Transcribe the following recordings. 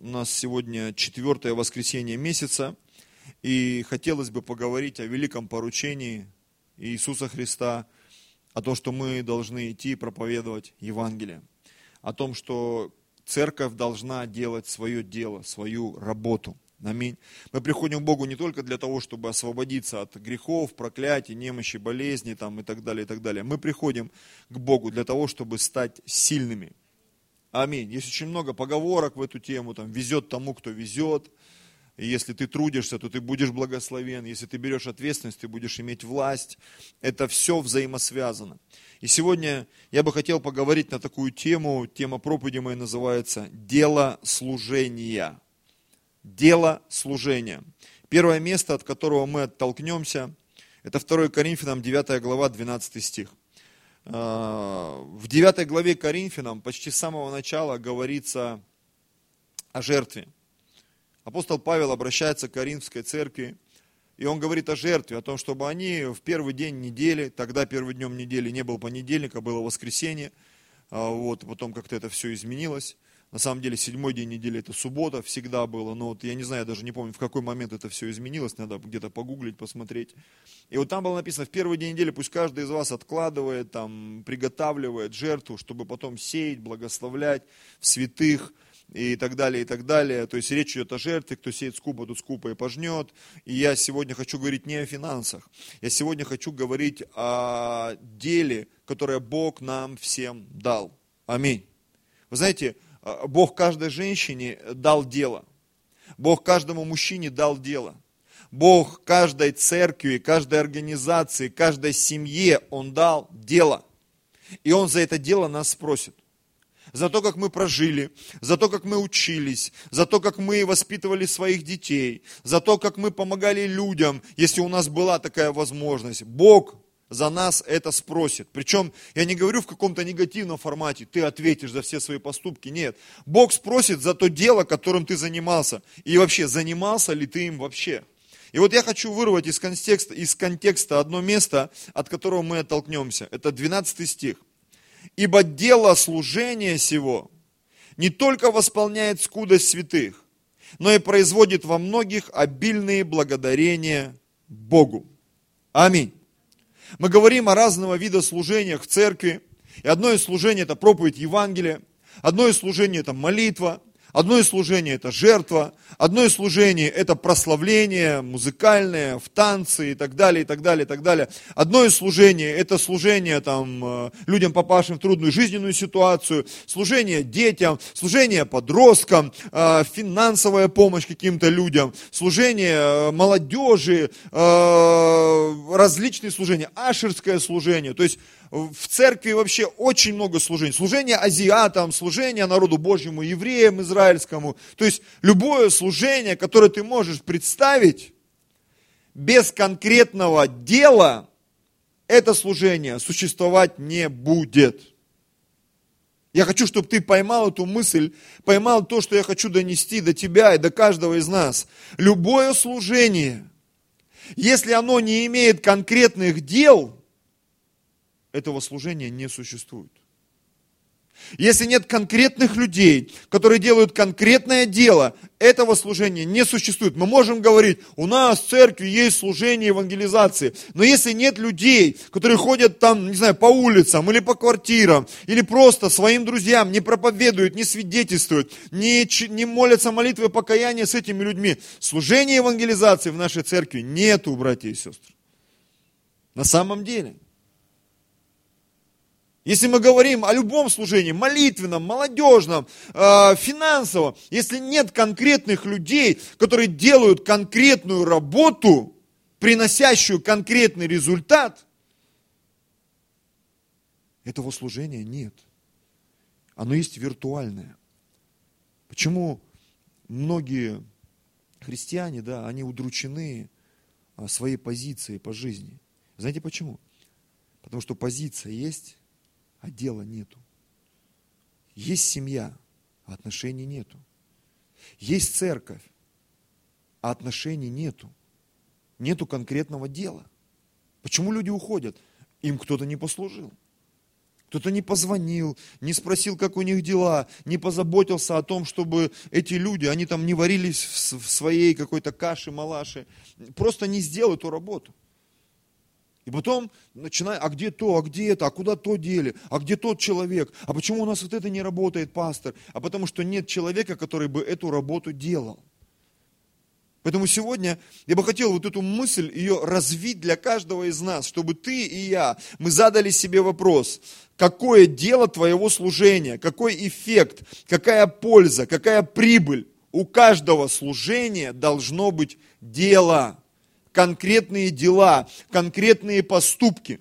У нас сегодня четвертое воскресенье месяца, и хотелось бы поговорить о великом поручении Иисуса Христа, о том, что мы должны идти проповедовать Евангелие, о том, что церковь должна делать свое дело, свою работу. Аминь. Мы приходим к Богу не только для того, чтобы освободиться от грехов, проклятий, немощи, болезней там, и так далее, и так далее. Мы приходим к Богу для того, чтобы стать сильными – Аминь. Есть очень много поговорок в эту тему, там, везет тому, кто везет. И если ты трудишься, то ты будешь благословен. Если ты берешь ответственность, ты будешь иметь власть. Это все взаимосвязано. И сегодня я бы хотел поговорить на такую тему. Тема проповеди моей называется «Дело служения». Дело служения. Первое место, от которого мы оттолкнемся, это 2 Коринфянам 9 глава, 12 стих. А, в 9 главе Коринфянам почти с самого начала говорится о жертве. Апостол Павел обращается к Коринфской церкви, и он говорит о жертве, о том, чтобы они в первый день недели, тогда первый днем недели не был понедельник, а было воскресенье, а, вот, потом как-то это все изменилось, на самом деле, седьмой день недели это суббота, всегда было. Но вот я не знаю, я даже не помню, в какой момент это все изменилось. Надо где-то погуглить, посмотреть. И вот там было написано, в первый день недели пусть каждый из вас откладывает, там, приготавливает жертву, чтобы потом сеять, благословлять в святых и так далее, и так далее. То есть речь идет о жертве, кто сеет скупо, тот скупо и пожнет. И я сегодня хочу говорить не о финансах. Я сегодня хочу говорить о деле, которое Бог нам всем дал. Аминь. Вы знаете, Бог каждой женщине дал дело. Бог каждому мужчине дал дело. Бог каждой церкви, каждой организации, каждой семье Он дал дело. И Он за это дело нас спросит. За то, как мы прожили, за то, как мы учились, за то, как мы воспитывали своих детей, за то, как мы помогали людям, если у нас была такая возможность. Бог за нас это спросит. Причем я не говорю в каком-то негативном формате, ты ответишь за все свои поступки. Нет. Бог спросит за то дело, которым ты занимался. И вообще, занимался ли ты им вообще. И вот я хочу вырвать из контекста, из контекста одно место, от которого мы оттолкнемся. Это 12 стих. «Ибо дело служения сего не только восполняет скудость святых, но и производит во многих обильные благодарения Богу». Аминь. Мы говорим о разного вида служениях в церкви. И одно из служений это проповедь Евангелия, одно из служений это молитва, Одно из служений это жертва, одно из служений это прославление музыкальное, в танцы и так далее, и так далее, и так далее. Одно из служений это служение там, э, людям, попавшим в трудную жизненную ситуацию, служение детям, служение подросткам, э, финансовая помощь каким-то людям, служение э, молодежи, различные служения, ашерское служение. То есть в церкви вообще очень много служений. Служение азиатам, служение народу Божьему, евреям израильскому. То есть любое служение, которое ты можешь представить, без конкретного дела, это служение существовать не будет. Я хочу, чтобы ты поймал эту мысль, поймал то, что я хочу донести до тебя и до каждого из нас. Любое служение, если оно не имеет конкретных дел – этого служения не существует. Если нет конкретных людей, которые делают конкретное дело, этого служения не существует. Мы можем говорить, у нас в церкви есть служение евангелизации, но если нет людей, которые ходят там, не знаю, по улицам или по квартирам, или просто своим друзьям не проповедуют, не свидетельствуют, не, не молятся молитвы покаяния с этими людьми, служения евангелизации в нашей церкви нету, братья и сестры. На самом деле – если мы говорим о любом служении, молитвенном, молодежном, э, финансовом, если нет конкретных людей, которые делают конкретную работу, приносящую конкретный результат, этого служения нет. Оно есть виртуальное. Почему многие христиане, да, они удручены а, своей позицией по жизни? Знаете почему? Потому что позиция есть, а дела нету. Есть семья, а отношений нету. Есть церковь, а отношений нету. Нету конкретного дела. Почему люди уходят? Им кто-то не послужил. Кто-то не позвонил, не спросил, как у них дела, не позаботился о том, чтобы эти люди, они там не варились в своей какой-то каше, малаше, просто не сделал эту работу. И потом начинай, а где то, а где это, а куда то дели, а где тот человек, а почему у нас вот это не работает, пастор? А потому что нет человека, который бы эту работу делал. Поэтому сегодня я бы хотел вот эту мысль, ее развить для каждого из нас, чтобы ты и я, мы задали себе вопрос, какое дело твоего служения, какой эффект, какая польза, какая прибыль. У каждого служения должно быть дело конкретные дела, конкретные поступки.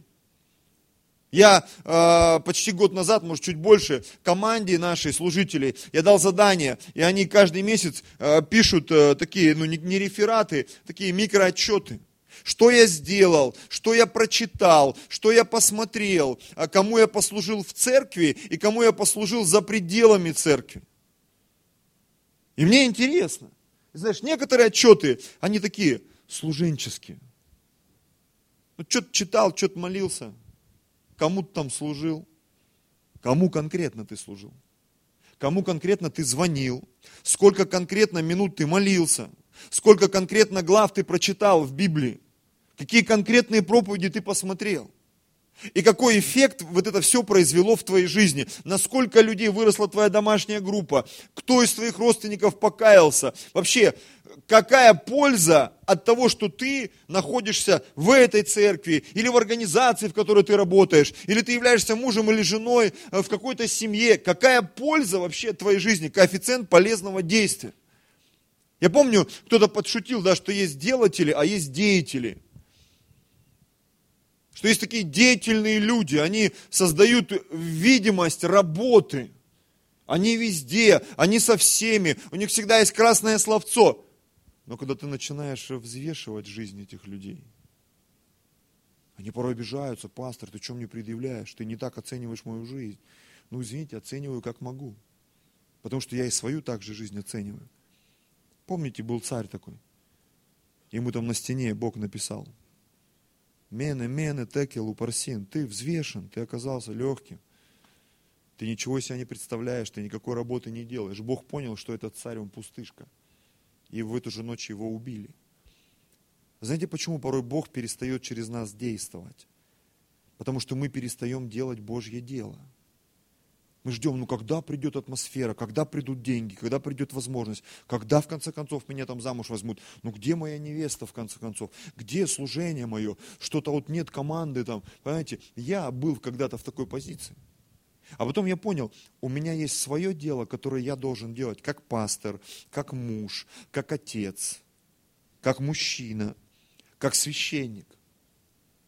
Я э, почти год назад, может чуть больше, команде нашей служителей, я дал задание, и они каждый месяц э, пишут э, такие, ну не, не рефераты, такие микроотчеты. Что я сделал, что я прочитал, что я посмотрел, а кому я послужил в церкви и кому я послужил за пределами церкви. И мне интересно. Знаешь, некоторые отчеты, они такие, служенческие. Ну, что-то читал, что-то молился, кому-то там служил. Кому конкретно ты служил? Кому конкретно ты звонил? Сколько конкретно минут ты молился? Сколько конкретно глав ты прочитал в Библии? Какие конкретные проповеди ты посмотрел? И какой эффект вот это все произвело в твоей жизни? Насколько людей выросла твоя домашняя группа? Кто из твоих родственников покаялся? Вообще, какая польза от того, что ты находишься в этой церкви, или в организации, в которой ты работаешь, или ты являешься мужем или женой э, в какой-то семье? Какая польза вообще от твоей жизни? Коэффициент полезного действия. Я помню, кто-то подшутил, да, что есть делатели, а есть деятели. Что есть такие деятельные люди, они создают видимость работы. Они везде, они со всеми, у них всегда есть красное словцо. Но когда ты начинаешь взвешивать жизнь этих людей, они порой обижаются, пастор, ты что мне предъявляешь? Ты не так оцениваешь мою жизнь. Ну, извините, оцениваю как могу. Потому что я и свою также жизнь оцениваю. Помните, был царь такой. Ему там на стене Бог написал. Мене, мене, текел, упарсин. Ты взвешен, ты оказался легким. Ты ничего себя не представляешь, ты никакой работы не делаешь. Бог понял, что этот царь, он пустышка и в эту же ночь его убили. Знаете, почему порой Бог перестает через нас действовать? Потому что мы перестаем делать Божье дело. Мы ждем, ну когда придет атмосфера, когда придут деньги, когда придет возможность, когда в конце концов меня там замуж возьмут, ну где моя невеста в конце концов, где служение мое, что-то вот нет команды там, понимаете, я был когда-то в такой позиции. А потом я понял, у меня есть свое дело, которое я должен делать как пастор, как муж, как отец, как мужчина, как священник.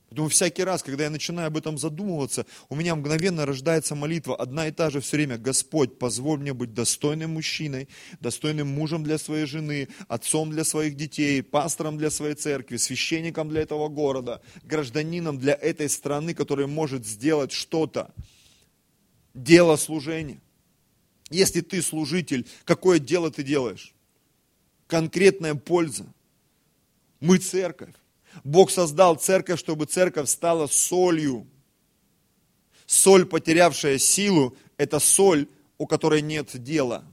Поэтому всякий раз, когда я начинаю об этом задумываться, у меня мгновенно рождается молитва, одна и та же все время. Господь, позволь мне быть достойным мужчиной, достойным мужем для своей жены, отцом для своих детей, пастором для своей церкви, священником для этого города, гражданином для этой страны, который может сделать что-то дело служения. Если ты служитель, какое дело ты делаешь? Конкретная польза. Мы церковь. Бог создал церковь, чтобы церковь стала солью. Соль, потерявшая силу, это соль, у которой нет дела.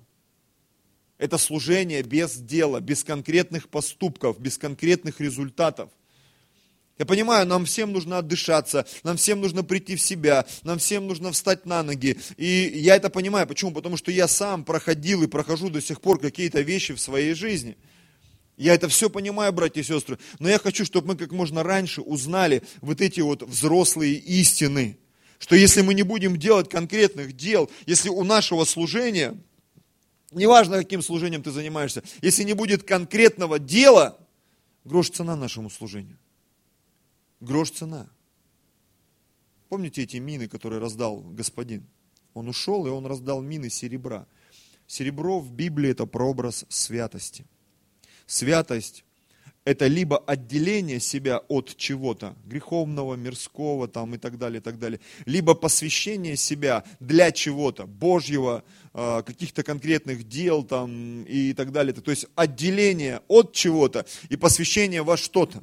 Это служение без дела, без конкретных поступков, без конкретных результатов – я понимаю, нам всем нужно отдышаться, нам всем нужно прийти в себя, нам всем нужно встать на ноги. И я это понимаю. Почему? Потому что я сам проходил и прохожу до сих пор какие-то вещи в своей жизни. Я это все понимаю, братья и сестры. Но я хочу, чтобы мы как можно раньше узнали вот эти вот взрослые истины. Что если мы не будем делать конкретных дел, если у нашего служения, неважно каким служением ты занимаешься, если не будет конкретного дела, грош цена нашему служению. Грош цена. Помните эти мины, которые раздал господин? Он ушел, и он раздал мины серебра. Серебро в Библии – это прообраз святости. Святость – это либо отделение себя от чего-то, греховного, мирского там, и так далее, и так далее, либо посвящение себя для чего-то, Божьего, а, каких-то конкретных дел там, и так далее. То есть отделение от чего-то и посвящение во что-то.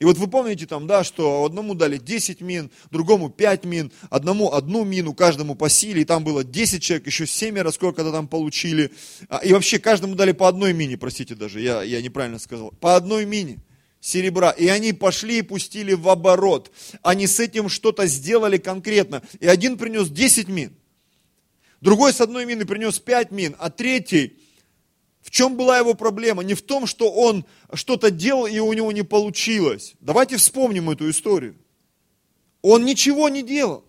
И вот вы помните там, да, что одному дали 10 мин, другому 5 мин, одному одну мину, каждому по силе, и там было 10 человек, еще семеро, сколько-то там получили. А, и вообще каждому дали по одной мине, простите даже, я, я неправильно сказал, по одной мине серебра. И они пошли и пустили в оборот. Они с этим что-то сделали конкретно. И один принес 10 мин, другой с одной мины принес 5 мин, а третий в чем была его проблема? Не в том, что он что-то делал и у него не получилось. Давайте вспомним эту историю. Он ничего не делал.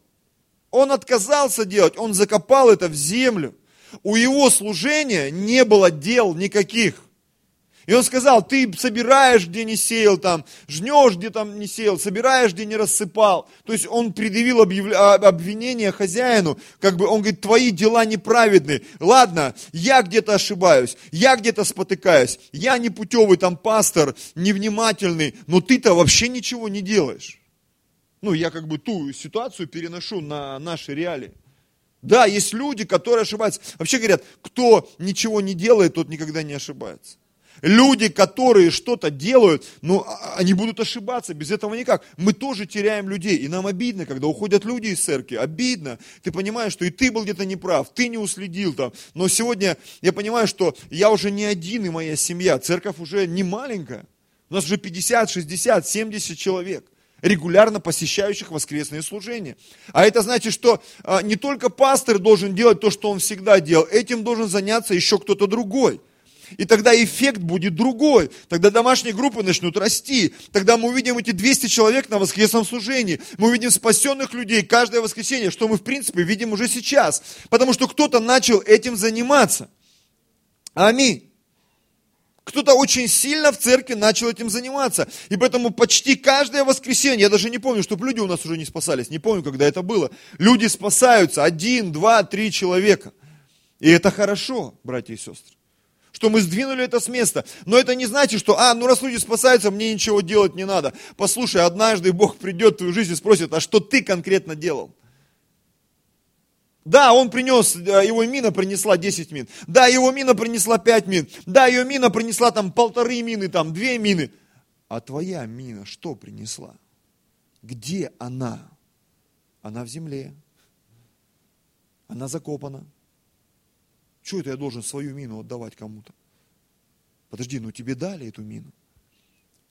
Он отказался делать, он закопал это в землю. У его служения не было дел никаких. И он сказал, ты собираешь, где не сеял там, жнешь, где там не сеял, собираешь, где не рассыпал. То есть он предъявил объявля... обвинение хозяину, как бы он говорит, твои дела неправедны. Ладно, я где-то ошибаюсь, я где-то спотыкаюсь, я не путевый там пастор, невнимательный, но ты-то вообще ничего не делаешь. Ну, я как бы ту ситуацию переношу на наши реалии. Да, есть люди, которые ошибаются. Вообще говорят, кто ничего не делает, тот никогда не ошибается. Люди, которые что-то делают, ну, а, а, они будут ошибаться, без этого никак. Мы тоже теряем людей, и нам обидно, когда уходят люди из церкви, обидно. Ты понимаешь, что и ты был где-то неправ, ты не уследил там. Но сегодня я понимаю, что я уже не один, и моя семья, церковь уже не маленькая. У нас уже 50, 60, 70 человек регулярно посещающих воскресные служения. А это значит, что а, не только пастор должен делать то, что он всегда делал, этим должен заняться еще кто-то другой. И тогда эффект будет другой. Тогда домашние группы начнут расти. Тогда мы увидим эти 200 человек на воскресном служении. Мы увидим спасенных людей каждое воскресенье, что мы в принципе видим уже сейчас. Потому что кто-то начал этим заниматься. Аминь. Кто-то очень сильно в церкви начал этим заниматься. И поэтому почти каждое воскресенье, я даже не помню, чтобы люди у нас уже не спасались, не помню, когда это было. Люди спасаются, один, два, три человека. И это хорошо, братья и сестры что мы сдвинули это с места. Но это не значит, что, а, ну раз люди спасаются, мне ничего делать не надо. Послушай, однажды Бог придет в твою жизнь и спросит, а что ты конкретно делал? Да, он принес, э, его мина принесла 10 мин. Да, его мина принесла 5 мин. Да, ее мина принесла там полторы мины, там две мины. А твоя мина что принесла? Где она? Она в земле. Она закопана. Что это я должен свою мину отдавать кому-то? Подожди, ну тебе дали эту мину.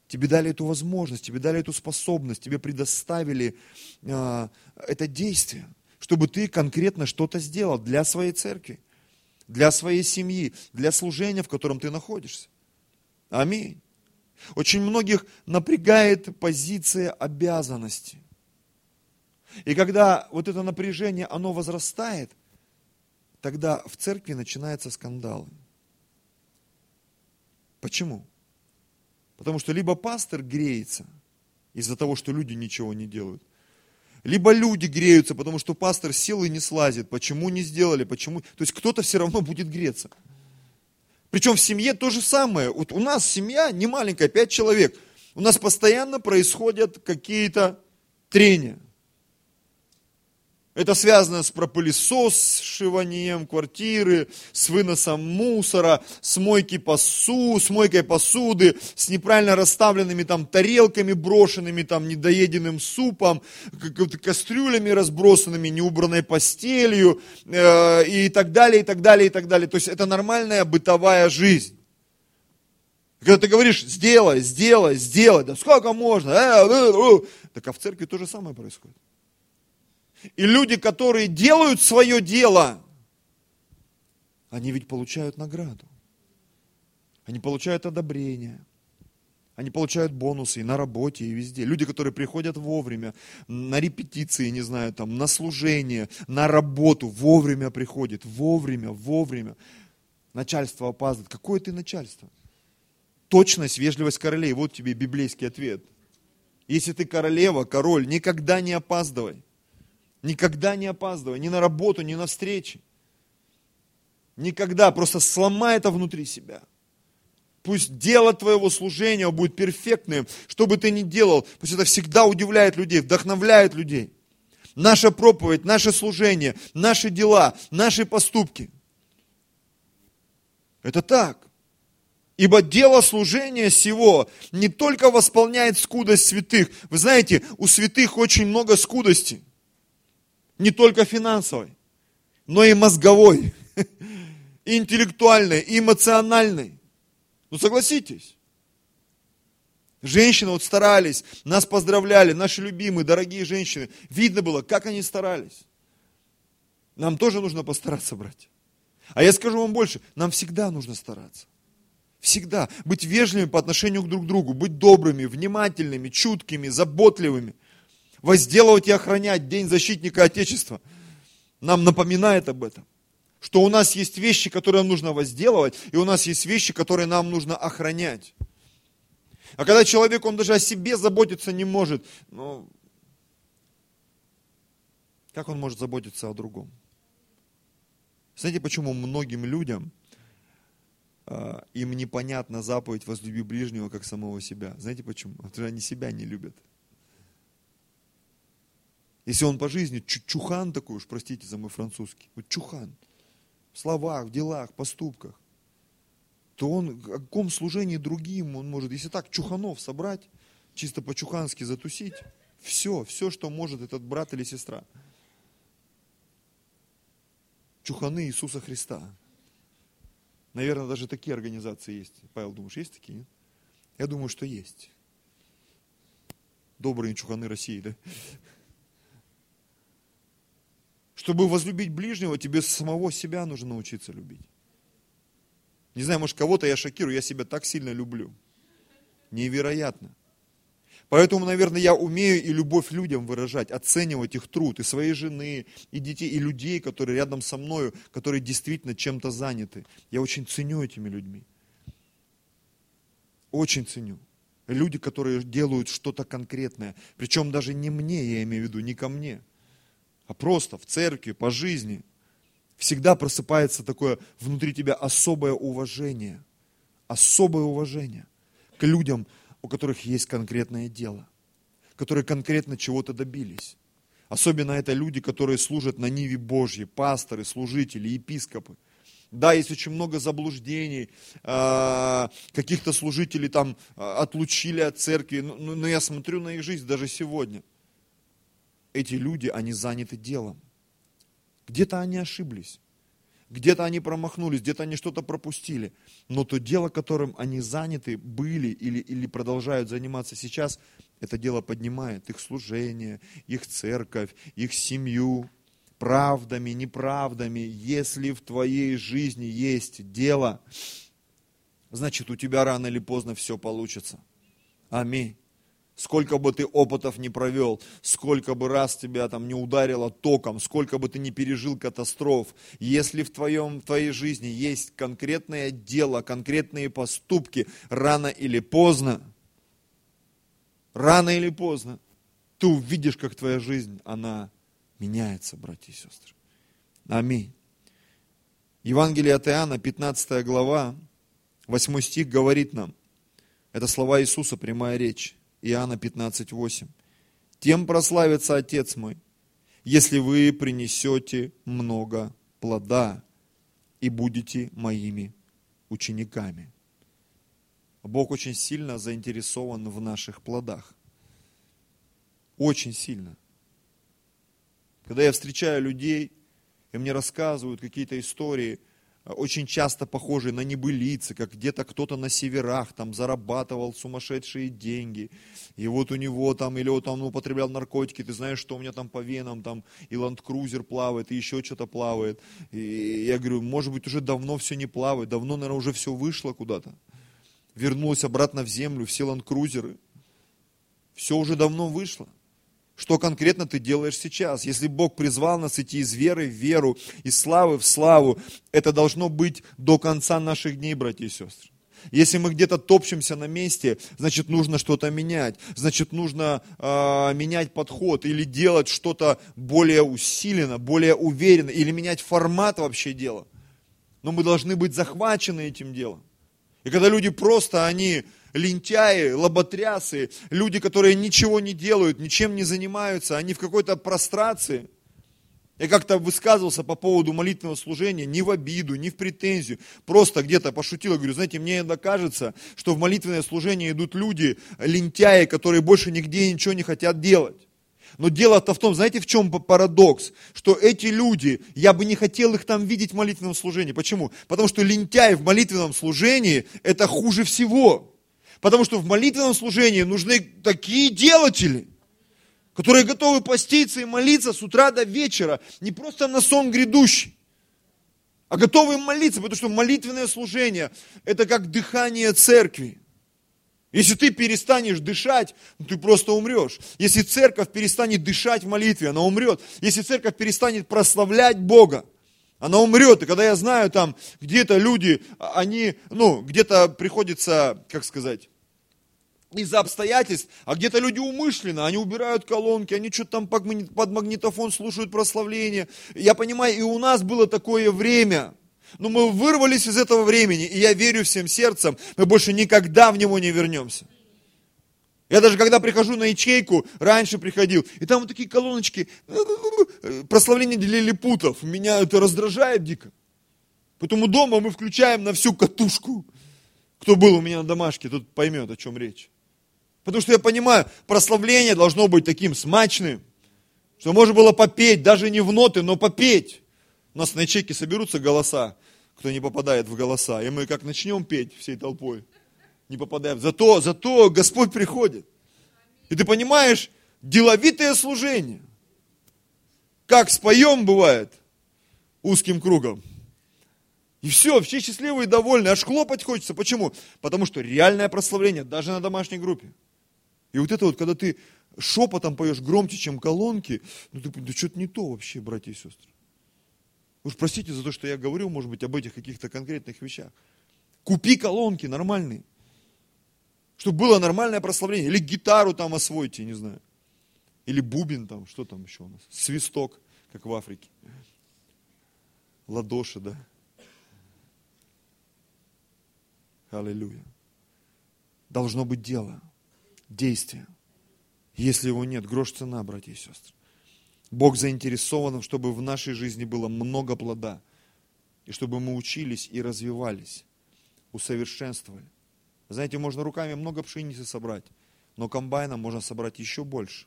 Тебе дали эту возможность, тебе дали эту способность, тебе предоставили э, это действие, чтобы ты конкретно что-то сделал для своей церкви, для своей семьи, для служения, в котором ты находишься. Аминь. Очень многих напрягает позиция обязанности. И когда вот это напряжение, оно возрастает, тогда в церкви начинаются скандалы. Почему? Потому что либо пастор греется из-за того, что люди ничего не делают, либо люди греются, потому что пастор сел и не слазит. Почему не сделали? Почему? То есть кто-то все равно будет греться. Причем в семье то же самое. Вот у нас семья не маленькая, пять человек. У нас постоянно происходят какие-то трения. Это связано с пропылесосшиванием квартиры, с выносом мусора, с мойки посу, с мойкой посуды, с неправильно расставленными там тарелками брошенными, там недоеденным супом, кастрюлями разбросанными, неубранной постелью э, и так далее, и так далее, и так далее. То есть это нормальная бытовая жизнь. Когда ты говоришь, сделай, сделай, сделай, да сколько можно, э, э, э. так а в церкви то же самое происходит. И люди, которые делают свое дело, они ведь получают награду. Они получают одобрение. Они получают бонусы и на работе, и везде. Люди, которые приходят вовремя, на репетиции, не знаю, там, на служение, на работу, вовремя приходят, вовремя, вовремя. Начальство опаздывает. Какое ты начальство? Точность, вежливость королей. Вот тебе библейский ответ. Если ты королева, король, никогда не опаздывай. Никогда не опаздывай, ни на работу, ни на встречи. Никогда, просто сломай это внутри себя. Пусть дело твоего служения будет перфектным, что бы ты ни делал. Пусть это всегда удивляет людей, вдохновляет людей. Наша проповедь, наше служение, наши дела, наши поступки. Это так. Ибо дело служения сего не только восполняет скудость святых. Вы знаете, у святых очень много скудости. Не только финансовой, но и мозговой, и интеллектуальной, и эмоциональной. Ну согласитесь. Женщины вот старались, нас поздравляли, наши любимые, дорогие женщины. Видно было, как они старались. Нам тоже нужно постараться, братья. А я скажу вам больше, нам всегда нужно стараться. Всегда. Быть вежливыми по отношению к друг другу, быть добрыми, внимательными, чуткими, заботливыми. Возделывать и охранять День защитника Отечества. Нам напоминает об этом. Что у нас есть вещи, которые нам нужно возделывать, и у нас есть вещи, которые нам нужно охранять. А когда человек, он даже о себе заботиться не может, ну, как он может заботиться о другом? Знаете, почему многим людям э, им непонятна заповедь возлюби ближнего, как самого себя? Знаете почему? Потому что они себя не любят. Если он по жизни чухан такой уж, простите за мой французский, вот чухан, в словах, в делах, поступках, то он о каком служении другим он может, если так чуханов собрать, чисто по-чухански затусить, все, все, что может этот брат или сестра. Чуханы Иисуса Христа. Наверное, даже такие организации есть. Павел, думаешь, есть такие? Я думаю, что есть. Добрые чуханы России, да? Чтобы возлюбить ближнего, тебе самого себя нужно научиться любить. Не знаю, может, кого-то я шокирую, я себя так сильно люблю. Невероятно. Поэтому, наверное, я умею и любовь людям выражать, оценивать их труд, и своей жены, и детей, и людей, которые рядом со мною, которые действительно чем-то заняты. Я очень ценю этими людьми. Очень ценю. Люди, которые делают что-то конкретное. Причем даже не мне, я имею в виду, не ко мне, а просто в церкви, по жизни – всегда просыпается такое внутри тебя особое уважение, особое уважение к людям, у которых есть конкретное дело, которые конкретно чего-то добились. Особенно это люди, которые служат на Ниве Божьей, пасторы, служители, епископы. Да, есть очень много заблуждений, а, каких-то служителей там а, отлучили от церкви, но я смотрю на их жизнь даже сегодня. Эти люди, они заняты делом. Где-то они ошиблись, где-то они промахнулись, где-то они что-то пропустили. Но то дело, которым они заняты были или, или продолжают заниматься сейчас, это дело поднимает их служение, их церковь, их семью, правдами, неправдами. Если в твоей жизни есть дело, значит у тебя рано или поздно все получится. Аминь сколько бы ты опытов не провел, сколько бы раз тебя там не ударило током, сколько бы ты не пережил катастроф, если в, твоем, в твоей жизни есть конкретное дело, конкретные поступки, рано или поздно, рано или поздно, ты увидишь, как твоя жизнь, она меняется, братья и сестры. Аминь. Евангелие от Иоанна, 15 глава, 8 стих говорит нам, это слова Иисуса, прямая речь. Иоанна 15:8. Тем прославится Отец мой, если вы принесете много плода и будете моими учениками. Бог очень сильно заинтересован в наших плодах. Очень сильно. Когда я встречаю людей, и мне рассказывают какие-то истории, очень часто похожие на небылицы, как где-то кто-то на северах там зарабатывал сумасшедшие деньги, и вот у него там, или вот он употреблял наркотики, ты знаешь, что у меня там по венам, там и ландкрузер плавает, и еще что-то плавает. И я говорю, может быть, уже давно все не плавает, давно, наверное, уже все вышло куда-то. Вернулось обратно в землю, все ландкрузеры. Все уже давно вышло что конкретно ты делаешь сейчас. Если Бог призвал нас идти из веры в веру, из славы в славу, это должно быть до конца наших дней, братья и сестры. Если мы где-то топчемся на месте, значит нужно что-то менять, значит нужно э, менять подход или делать что-то более усиленно, более уверенно, или менять формат вообще дела. Но мы должны быть захвачены этим делом. И когда люди просто, они лентяи, лоботрясы, люди, которые ничего не делают, ничем не занимаются, они в какой-то прострации. Я как-то высказывался по поводу молитвенного служения не в обиду, не в претензию. Просто где-то пошутил, говорю, знаете, мне иногда кажется, что в молитвенное служение идут люди, лентяи, которые больше нигде ничего не хотят делать. Но дело-то в том, знаете, в чем парадокс? Что эти люди, я бы не хотел их там видеть в молитвенном служении. Почему? Потому что лентяй в молитвенном служении – это хуже всего. Потому что в молитвенном служении нужны такие делатели – которые готовы поститься и молиться с утра до вечера, не просто на сон грядущий, а готовы молиться, потому что молитвенное служение – это как дыхание церкви. Если ты перестанешь дышать, ну, ты просто умрешь. Если церковь перестанет дышать в молитве, она умрет. Если церковь перестанет прославлять Бога, она умрет. И когда я знаю, там где-то люди, они, ну, где-то приходится, как сказать, из-за обстоятельств, а где-то люди умышленно, они убирают колонки, они что-то там под магнитофон слушают прославление. Я понимаю, и у нас было такое время, но мы вырвались из этого времени, и я верю всем сердцем, мы больше никогда в него не вернемся. Я даже когда прихожу на ячейку, раньше приходил, и там вот такие колоночки, прославление для лилипутов, меня это раздражает дико. Поэтому дома мы включаем на всю катушку. Кто был у меня на домашке, тот поймет, о чем речь. Потому что я понимаю, прославление должно быть таким смачным, что можно было попеть, даже не в ноты, но попеть. У нас на ячейке соберутся голоса, кто не попадает в голоса. И мы как начнем петь всей толпой, не попадаем. Зато, зато Господь приходит. И ты понимаешь, деловитое служение. Как споем бывает узким кругом. И все, все счастливые и довольны. Аж хлопать хочется. Почему? Потому что реальное прославление, даже на домашней группе. И вот это вот, когда ты шепотом поешь громче, чем колонки, ну ты да что-то не то вообще, братья и сестры. Уж простите за то, что я говорю, может быть, об этих каких-то конкретных вещах. Купи колонки нормальные, чтобы было нормальное прославление. Или гитару там освойте, не знаю. Или бубен там, что там еще у нас? Свисток, как в Африке. Ладоши, да. Аллилуйя. Должно быть дело действия. Если его нет, грош цена, братья и сестры. Бог заинтересован, чтобы в нашей жизни было много плода, и чтобы мы учились и развивались, усовершенствовали. Знаете, можно руками много пшеницы собрать, но комбайном можно собрать еще больше.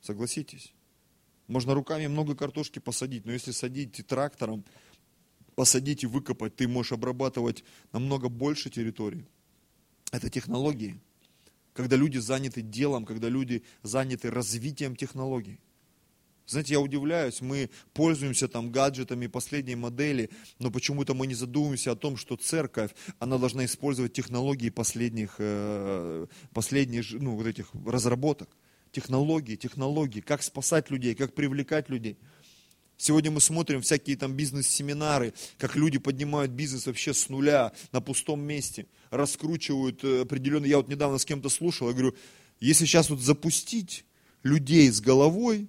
Согласитесь? Можно руками много картошки посадить, но если садить трактором, посадить и выкопать, ты можешь обрабатывать намного больше территории. Это технологии когда люди заняты делом, когда люди заняты развитием технологий. Знаете, я удивляюсь, мы пользуемся там гаджетами последней модели, но почему-то мы не задумываемся о том, что церковь, она должна использовать технологии последних, э, последних ну, вот этих разработок. Технологии, технологии, как спасать людей, как привлекать людей. Сегодня мы смотрим всякие там бизнес-семинары, как люди поднимают бизнес вообще с нуля, на пустом месте, раскручивают э, определенно. Я вот недавно с кем-то слушал, я говорю, если сейчас вот запустить людей с головой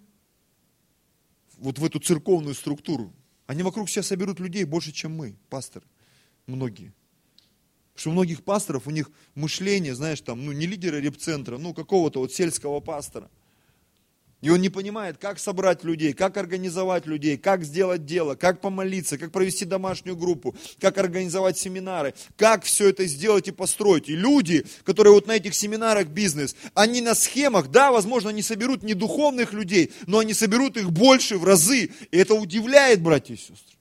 вот в эту церковную структуру, они вокруг себя соберут людей больше, чем мы, пасторы, многие. Потому что у многих пасторов, у них мышление, знаешь, там, ну, не лидера репцентра, ну, какого-то вот сельского пастора – и он не понимает, как собрать людей, как организовать людей, как сделать дело, как помолиться, как провести домашнюю группу, как организовать семинары, как все это сделать и построить. И люди, которые вот на этих семинарах бизнес, они на схемах, да, возможно, они соберут не духовных людей, но они соберут их больше в разы. И это удивляет, братья и сестры.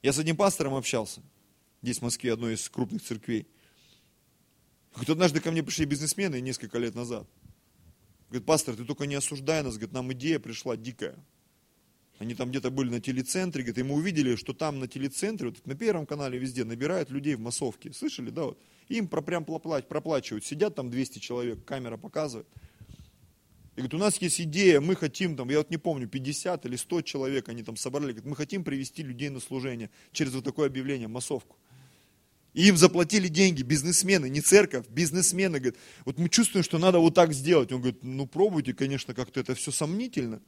Я с одним пастором общался, здесь в Москве, одной из крупных церквей. Вот однажды ко мне пришли бизнесмены несколько лет назад. Говорит, пастор, ты только не осуждай нас, говорит, нам идея пришла дикая. Они там где-то были на телецентре, говорит, и мы увидели, что там на телецентре, вот на первом канале везде набирают людей в массовке. Слышали, да? Вот. Им про, прям проплачивают. Сидят там 200 человек, камера показывает. И говорит, у нас есть идея, мы хотим там, я вот не помню, 50 или 100 человек они там собрали, говорит, мы хотим привести людей на служение через вот такое объявление, массовку. И им заплатили деньги, бизнесмены, не церковь, бизнесмены. Говорят, вот мы чувствуем, что надо вот так сделать. Он говорит, ну пробуйте, конечно, как-то это все сомнительно.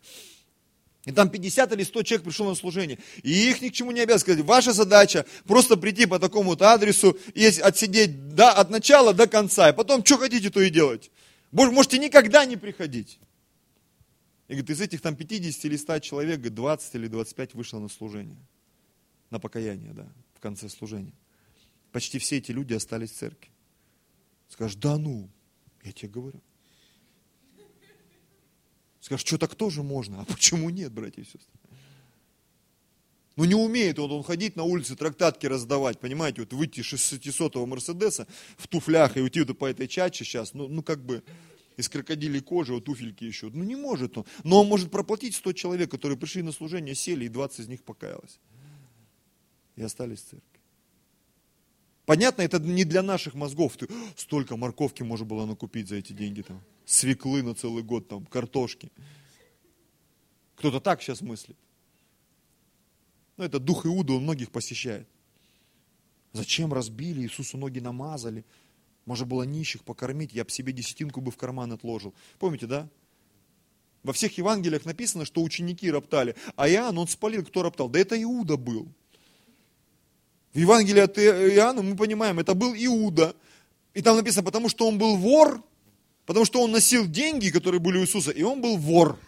И там 50 или 100 человек пришло на служение. И их ни к чему не обязаны сказать. Ваша задача просто прийти по такому-то адресу и отсидеть да, от начала до конца. И потом, что хотите, то и делать. Можете никогда не приходить. И говорит, из этих там 50 или 100 человек, говорит, 20 или 25 вышло на служение. На покаяние, да, в конце служения. Почти все эти люди остались в церкви. Скажешь, да ну, я тебе говорю. Скажешь, что так тоже можно, а почему нет, братья и сестры? Ну не умеет он, он ходить на улице, трактатки раздавать, понимаете, вот выйти из 600-го Мерседеса в туфлях и уйти по этой чаче сейчас, ну, ну как бы из крокодилей кожи, вот туфельки еще. Ну не может он. Но он может проплатить 100 человек, которые пришли на служение, сели, и 20 из них покаялось. И остались в церкви. Понятно, это не для наших мозгов. Ты, столько морковки можно было накупить за эти деньги. Там, свеклы на целый год, там, картошки. Кто-то так сейчас мыслит. Но это дух Иуда, он многих посещает. Зачем разбили, Иисусу ноги намазали. Можно было нищих покормить, я бы себе десятинку бы в карман отложил. Помните, да? Во всех Евангелиях написано, что ученики роптали, а Иоанн, он спалил, кто роптал? Да это Иуда был. В Евангелии от Иоанна мы понимаем, это был Иуда. И там написано, потому что он был вор, потому что он носил деньги, которые были у Иисуса, и он был вор.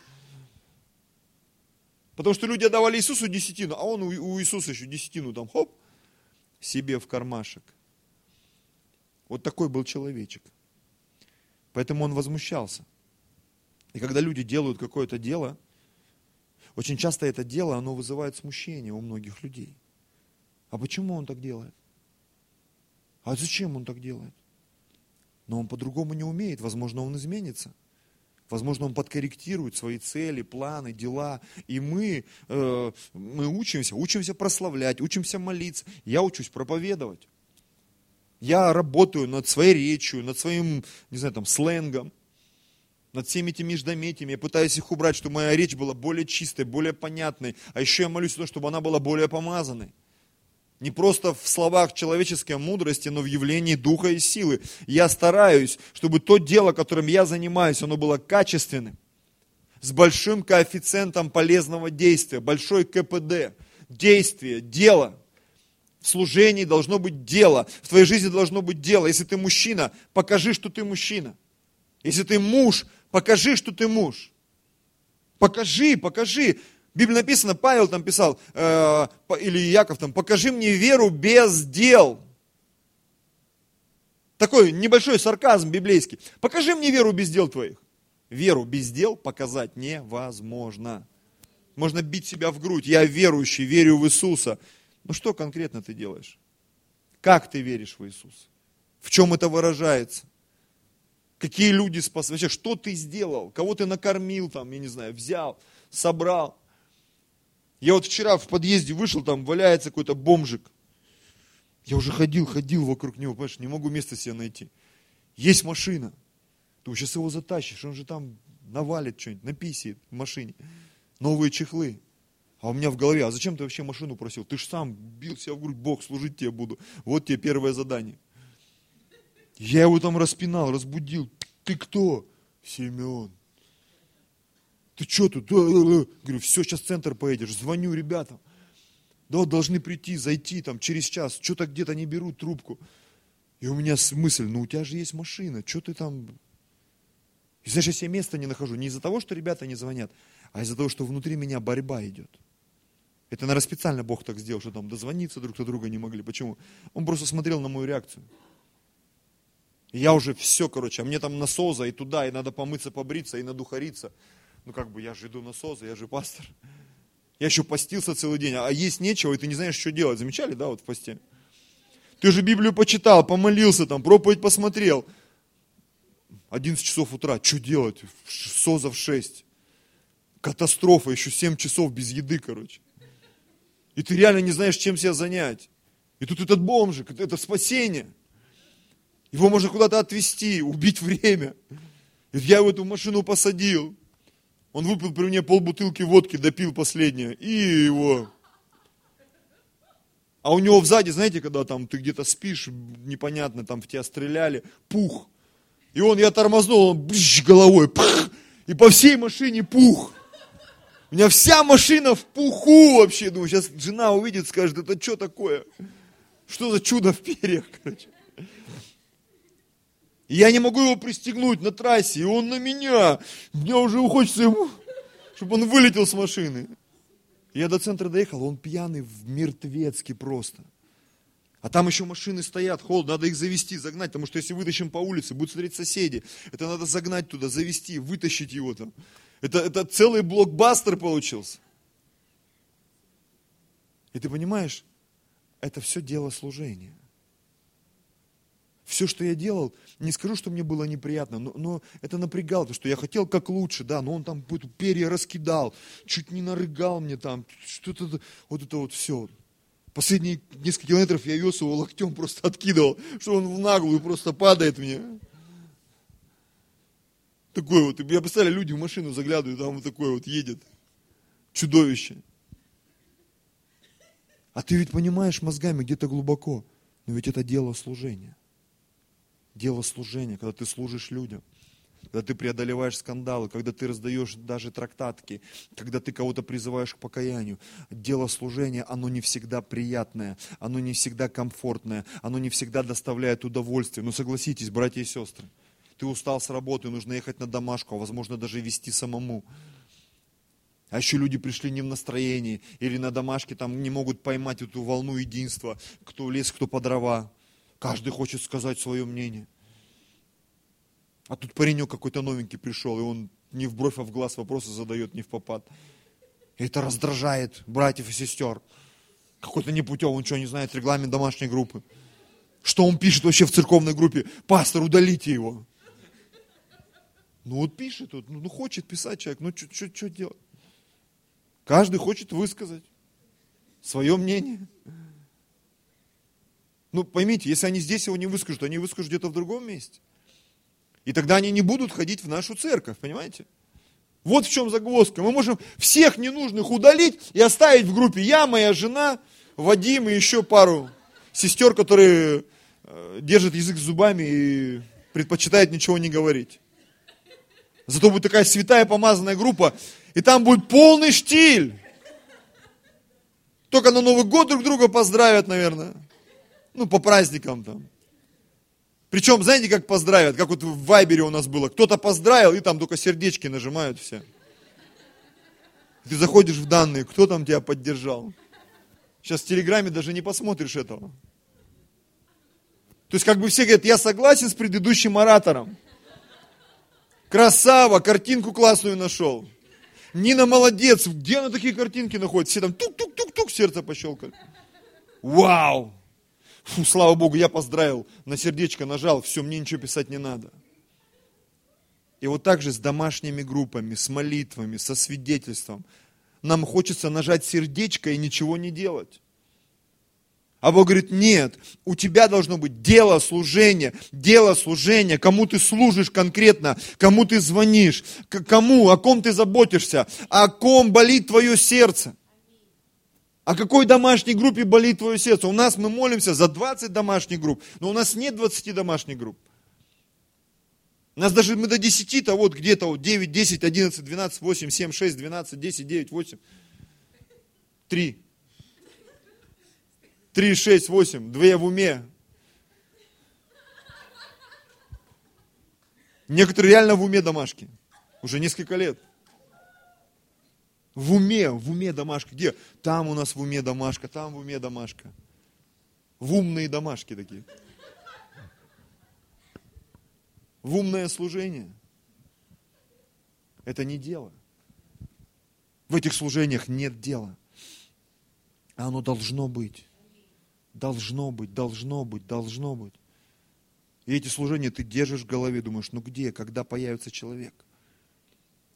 Потому что люди отдавали Иисусу десятину, а он у Иисуса еще десятину там, хоп, себе в кармашек. Вот такой был человечек. Поэтому он возмущался. И когда люди делают какое-то дело, очень часто это дело, оно вызывает смущение у многих людей. А почему он так делает? А зачем он так делает? Но он по-другому не умеет, возможно, он изменится. Возможно, он подкорректирует свои цели, планы, дела. И мы, э, мы учимся, учимся прославлять, учимся молиться. Я учусь проповедовать. Я работаю над своей речью, над своим, не знаю, там, сленгом, над всеми этими междометиями. Я пытаюсь их убрать, чтобы моя речь была более чистой, более понятной. А еще я молюсь о том, чтобы она была более помазанной. Не просто в словах человеческой мудрости, но в явлении духа и силы. Я стараюсь, чтобы то дело, которым я занимаюсь, оно было качественным, с большим коэффициентом полезного действия, большой КПД, действие, дело – в служении должно быть дело, в твоей жизни должно быть дело. Если ты мужчина, покажи, что ты мужчина. Если ты муж, покажи, что ты муж. Покажи, покажи. Библии написано, Павел там писал, э, или Яков там, покажи мне веру без дел. Такой небольшой сарказм библейский. Покажи мне веру без дел твоих. Веру без дел показать невозможно. Можно бить себя в грудь. Я верующий, верю в Иисуса. Ну что конкретно ты делаешь? Как ты веришь в Иисуса? В чем это выражается? Какие люди спасли? Вообще, что ты сделал? Кого ты накормил там, я не знаю, взял, собрал? Я вот вчера в подъезде вышел, там валяется какой-то бомжик. Я уже ходил, ходил вокруг него, понимаешь, не могу места себе найти. Есть машина. Ты сейчас его затащишь, он же там навалит что-нибудь, написит в машине. Новые чехлы. А у меня в голове, а зачем ты вообще машину просил? Ты же сам бил себя в грудь, Бог, служить тебе буду. Вот тебе первое задание. Я его там распинал, разбудил. Ты кто? Семен. Ты что тут? Говорю, все, сейчас в центр поедешь. Звоню ребятам. Да, должны прийти, зайти там через час. Что-то где-то не берут трубку. И у меня мысль, ну у тебя же есть машина, что ты там... И знаешь, я себе места не нахожу. Не из-за того, что ребята не звонят, а из-за того, что внутри меня борьба идет. Это, наверное, специально Бог так сделал, что там дозвониться друг до друга не могли. Почему? Он просто смотрел на мою реакцию. Я уже все, короче, а мне там насоза и туда, и надо помыться, побриться, и надухариться. Ну как бы, я же иду насоза, я же пастор. Я еще постился целый день, а есть нечего, и ты не знаешь, что делать. Замечали, да, вот в посте? Ты же Библию почитал, помолился там, проповедь посмотрел. 11 часов утра, что делать? Соза в 6. Катастрофа, еще 7 часов без еды, короче. И ты реально не знаешь, чем себя занять. И тут этот бомжик, это спасение. Его можно куда-то отвезти, убить время. Я в эту машину посадил. Он выпил при мне полбутылки водки, допил последнее. И его. А у него сзади, знаете, когда там ты где-то спишь, непонятно, там в тебя стреляли, пух. И он, я тормознул, он бш, головой, пх, и по всей машине пух. У меня вся машина в пуху вообще. Думаю, сейчас жена увидит, скажет, это что такое? Что за чудо в перьях, короче. И я не могу его пристегнуть на трассе, и он на меня. Мне уже хочется ему чтобы он вылетел с машины. Я до центра доехал, он пьяный в мертвецкий просто. А там еще машины стоят, холодно, надо их завести, загнать, потому что если вытащим по улице, будут смотреть соседи. Это надо загнать туда, завести, вытащить его там. Это, это целый блокбастер получился. И ты понимаешь, это все дело служения. Все, что я делал, не скажу, что мне было неприятно, но, но это напрягало, потому что я хотел как лучше, да, но он там перья раскидал, чуть не нарыгал мне там, что-то, вот это вот все. Последние несколько километров я вез его локтем, просто откидывал, что он в наглую просто падает мне. Такой вот, я представляю, люди в машину заглядывают, там вот такой вот едет. Чудовище. А ты ведь понимаешь мозгами где-то глубоко, но ведь это дело служения. Дело служения, когда ты служишь людям когда ты преодолеваешь скандалы, когда ты раздаешь даже трактатки, когда ты кого-то призываешь к покаянию. Дело служения, оно не всегда приятное, оно не всегда комфортное, оно не всегда доставляет удовольствие. Но согласитесь, братья и сестры, ты устал с работы, нужно ехать на домашку, а возможно даже вести самому. А еще люди пришли не в настроении, или на домашке там не могут поймать эту волну единства, кто в лес, кто по дрова. Каждый хочет сказать свое мнение. А тут паренек какой-то новенький пришел, и он не в бровь, а в глаз вопросы задает, не в попад. И это раздражает братьев и сестер. Какой-то непутевый, он что, не знает регламент домашней группы. Что он пишет вообще в церковной группе? Пастор, удалите его. Ну вот пишет, вот, ну хочет писать человек, ну что делать? Каждый хочет высказать свое мнение. Ну поймите, если они здесь его не выскажут, они выскажут где-то в другом месте. И тогда они не будут ходить в нашу церковь, понимаете? Вот в чем загвоздка. Мы можем всех ненужных удалить и оставить в группе я, моя жена, Вадим и еще пару сестер, которые э, держат язык зубами и предпочитают ничего не говорить. Зато будет такая святая помазанная группа, и там будет полный штиль. Только на Новый год друг друга поздравят, наверное. Ну, по праздникам там. Причем, знаете, как поздравят, как вот в Вайбере у нас было. Кто-то поздравил, и там только сердечки нажимают все. Ты заходишь в данные, кто там тебя поддержал. Сейчас в Телеграме даже не посмотришь этого. То есть как бы все говорят, я согласен с предыдущим оратором. Красава, картинку классную нашел. Нина молодец, где она такие картинки находит? Все там тук-тук-тук-тук, сердце пощелкали. Вау! Фу, слава Богу, я поздравил, на сердечко нажал, все, мне ничего писать не надо. И вот так же с домашними группами, с молитвами, со свидетельством. Нам хочется нажать сердечко и ничего не делать. А Бог говорит, нет, у тебя должно быть дело служения, дело служения, кому ты служишь конкретно, кому ты звонишь, кому, о ком ты заботишься, о ком болит твое сердце. О какой домашней группе болит твое сердце? У нас мы молимся за 20 домашних групп, но у нас нет 20 домашних групп. У нас даже мы до 10-то вот где-то вот 9, 10, 11, 12, 8, 7, 6, 12, 10, 9, 8, 3. 3, 6, 8, 2 в уме. Некоторые реально в уме домашки. Уже несколько лет. В уме, в уме домашка. Где? Там у нас в уме домашка, там в уме домашка. В умные домашки такие. В умное служение. Это не дело. В этих служениях нет дела. А оно должно быть. Должно быть, должно быть, должно быть. И эти служения ты держишь в голове, думаешь, ну где, когда появится человек,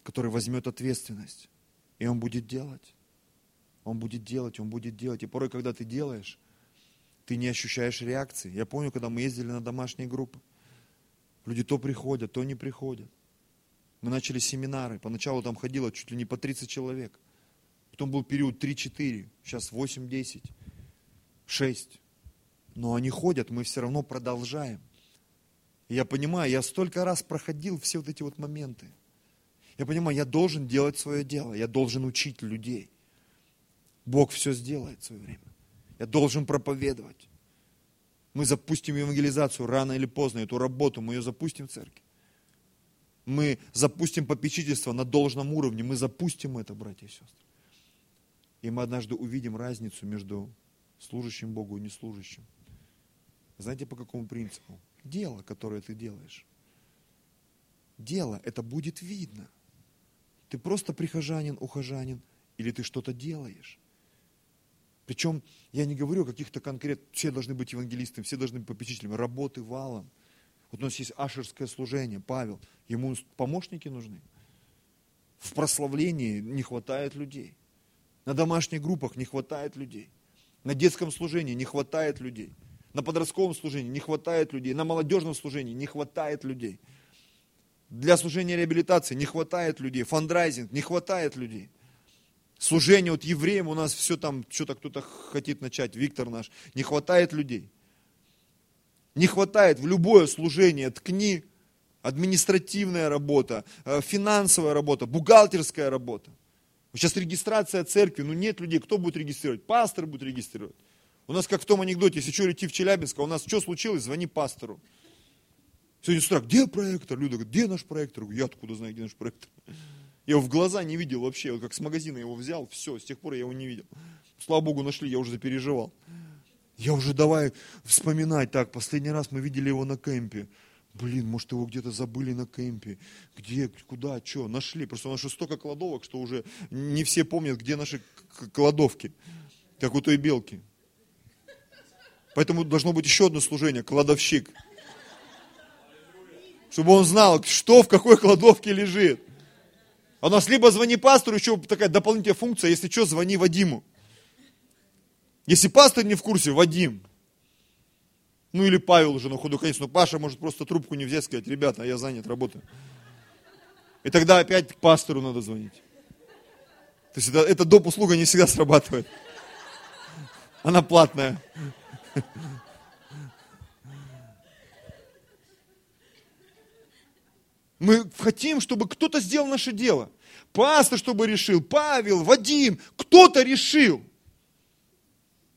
который возьмет ответственность, и он будет делать. Он будет делать, он будет делать. И порой, когда ты делаешь, ты не ощущаешь реакции. Я помню, когда мы ездили на домашние группы. Люди то приходят, то не приходят. Мы начали семинары. Поначалу там ходило чуть ли не по 30 человек. Потом был период 3-4, сейчас 8-10, 6. Но они ходят, мы все равно продолжаем. Я понимаю, я столько раз проходил все вот эти вот моменты. Я понимаю, я должен делать свое дело, я должен учить людей. Бог все сделает в свое время. Я должен проповедовать. Мы запустим евангелизацию рано или поздно, эту работу мы ее запустим в церкви. Мы запустим попечительство на должном уровне. Мы запустим это, братья и сестры. И мы однажды увидим разницу между служащим Богу и неслужащим. Знаете, по какому принципу? Дело, которое ты делаешь. Дело, это будет видно. Ты просто прихожанин, ухожанин, или ты что-то делаешь. Причем я не говорю о каких-то конкретных, все должны быть евангелистами, все должны быть попечителями, работы валом. Вот у нас есть ашерское служение, Павел, ему помощники нужны. В прославлении не хватает людей. На домашних группах не хватает людей. На детском служении не хватает людей. На подростковом служении не хватает людей. На молодежном служении не хватает людей. Для служения реабилитации не хватает людей. Фандрайзинг не хватает людей. Служение вот евреям у нас все там, что-то кто-то хотит начать, Виктор наш. Не хватает людей. Не хватает в любое служение, ткни, административная работа, э, финансовая работа, бухгалтерская работа. Сейчас регистрация церкви, ну нет людей, кто будет регистрировать? Пастор будет регистрировать. У нас как в том анекдоте, если что, лети в Челябинск, а у нас что случилось, звони пастору. Сегодня с утра, где проектор? Люда говорит, где наш проектор? Я откуда знаю, где наш проектор? Я его в глаза не видел вообще, вот как с магазина его взял, все, с тех пор я его не видел. Слава Богу, нашли, я уже запереживал. Я уже давай вспоминать, так, последний раз мы видели его на кемпе. Блин, может его где-то забыли на кемпе. Где, куда, что, нашли. Просто у нас уже столько кладовок, что уже не все помнят, где наши кладовки. Как у той белки. Поэтому должно быть еще одно служение, кладовщик. Чтобы он знал, что в какой кладовке лежит. А у нас либо звони пастору, еще такая дополнительная функция, если что, звони Вадиму. Если пастор не в курсе, Вадим. Ну или Павел уже на ходу конец. Но Паша может просто трубку не взять сказать, ребята, я занят, работаю. И тогда опять к пастору надо звонить. То есть это, эта доп. услуга не всегда срабатывает. Она платная. Мы хотим, чтобы кто-то сделал наше дело. Пастор, чтобы решил, Павел, Вадим, кто-то решил.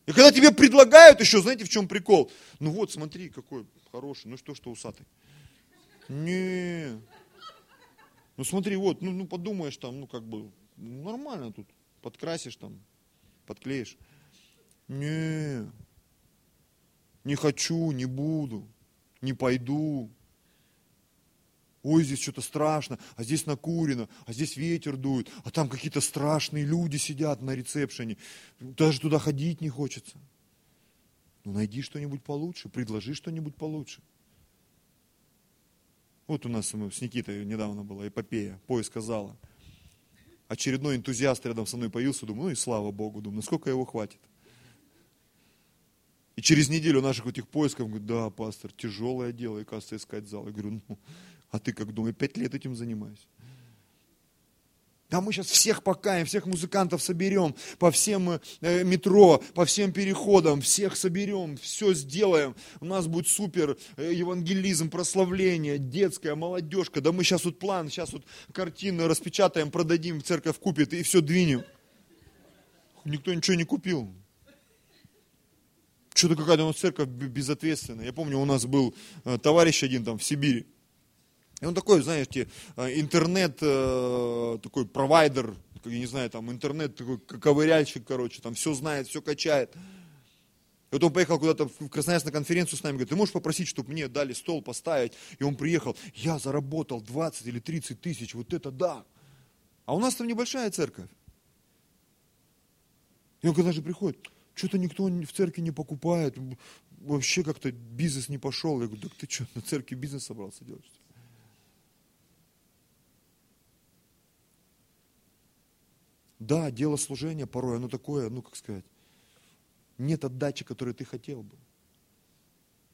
И когда тебе предлагают еще, знаете, в чем прикол? Ну вот, смотри, какой хороший, ну что, что усатый. Не. Ну смотри, вот, ну, ну подумаешь там, ну как бы, нормально тут, подкрасишь там, подклеишь. Не. Не хочу, не буду, не пойду ой, здесь что-то страшно, а здесь накурено, а здесь ветер дует, а там какие-то страшные люди сидят на ресепшене, даже туда ходить не хочется. Ну, найди что-нибудь получше, предложи что-нибудь получше. Вот у нас с Никитой недавно была эпопея, поиск зала. Очередной энтузиаст рядом со мной появился, думаю, ну и слава Богу, думаю, насколько его хватит. И через неделю наших этих поисков, говорит, да, пастор, тяжелое дело, и, кажется, искать зал. Я говорю, ну, а ты как думаешь, пять лет этим занимаюсь? Да мы сейчас всех покаем, всех музыкантов соберем по всем э, метро, по всем переходам, всех соберем, все сделаем. У нас будет супер э, евангелизм, прославление, детская, молодежка. Да мы сейчас вот план, сейчас вот картины распечатаем, продадим, церковь купит и все двинем. Никто ничего не купил. Что-то какая-то у нас церковь безответственная. Я помню, у нас был э, товарищ один там в Сибири. И он такой, знаете, э, интернет, э, такой провайдер, я не знаю, там интернет, такой ковыряльщик, короче, там все знает, все качает. И вот он поехал куда-то в Красноярск на конференцию с нами, говорит, ты можешь попросить, чтобы мне дали стол поставить? И он приехал, я заработал 20 или 30 тысяч, вот это да. А у нас там небольшая церковь. И он когда же приходит, что-то никто в церкви не покупает, вообще как-то бизнес не пошел. Я говорю, так ты что, на церкви бизнес собрался делать? Да, дело служения порой, оно такое, ну как сказать, нет отдачи, которую ты хотел бы.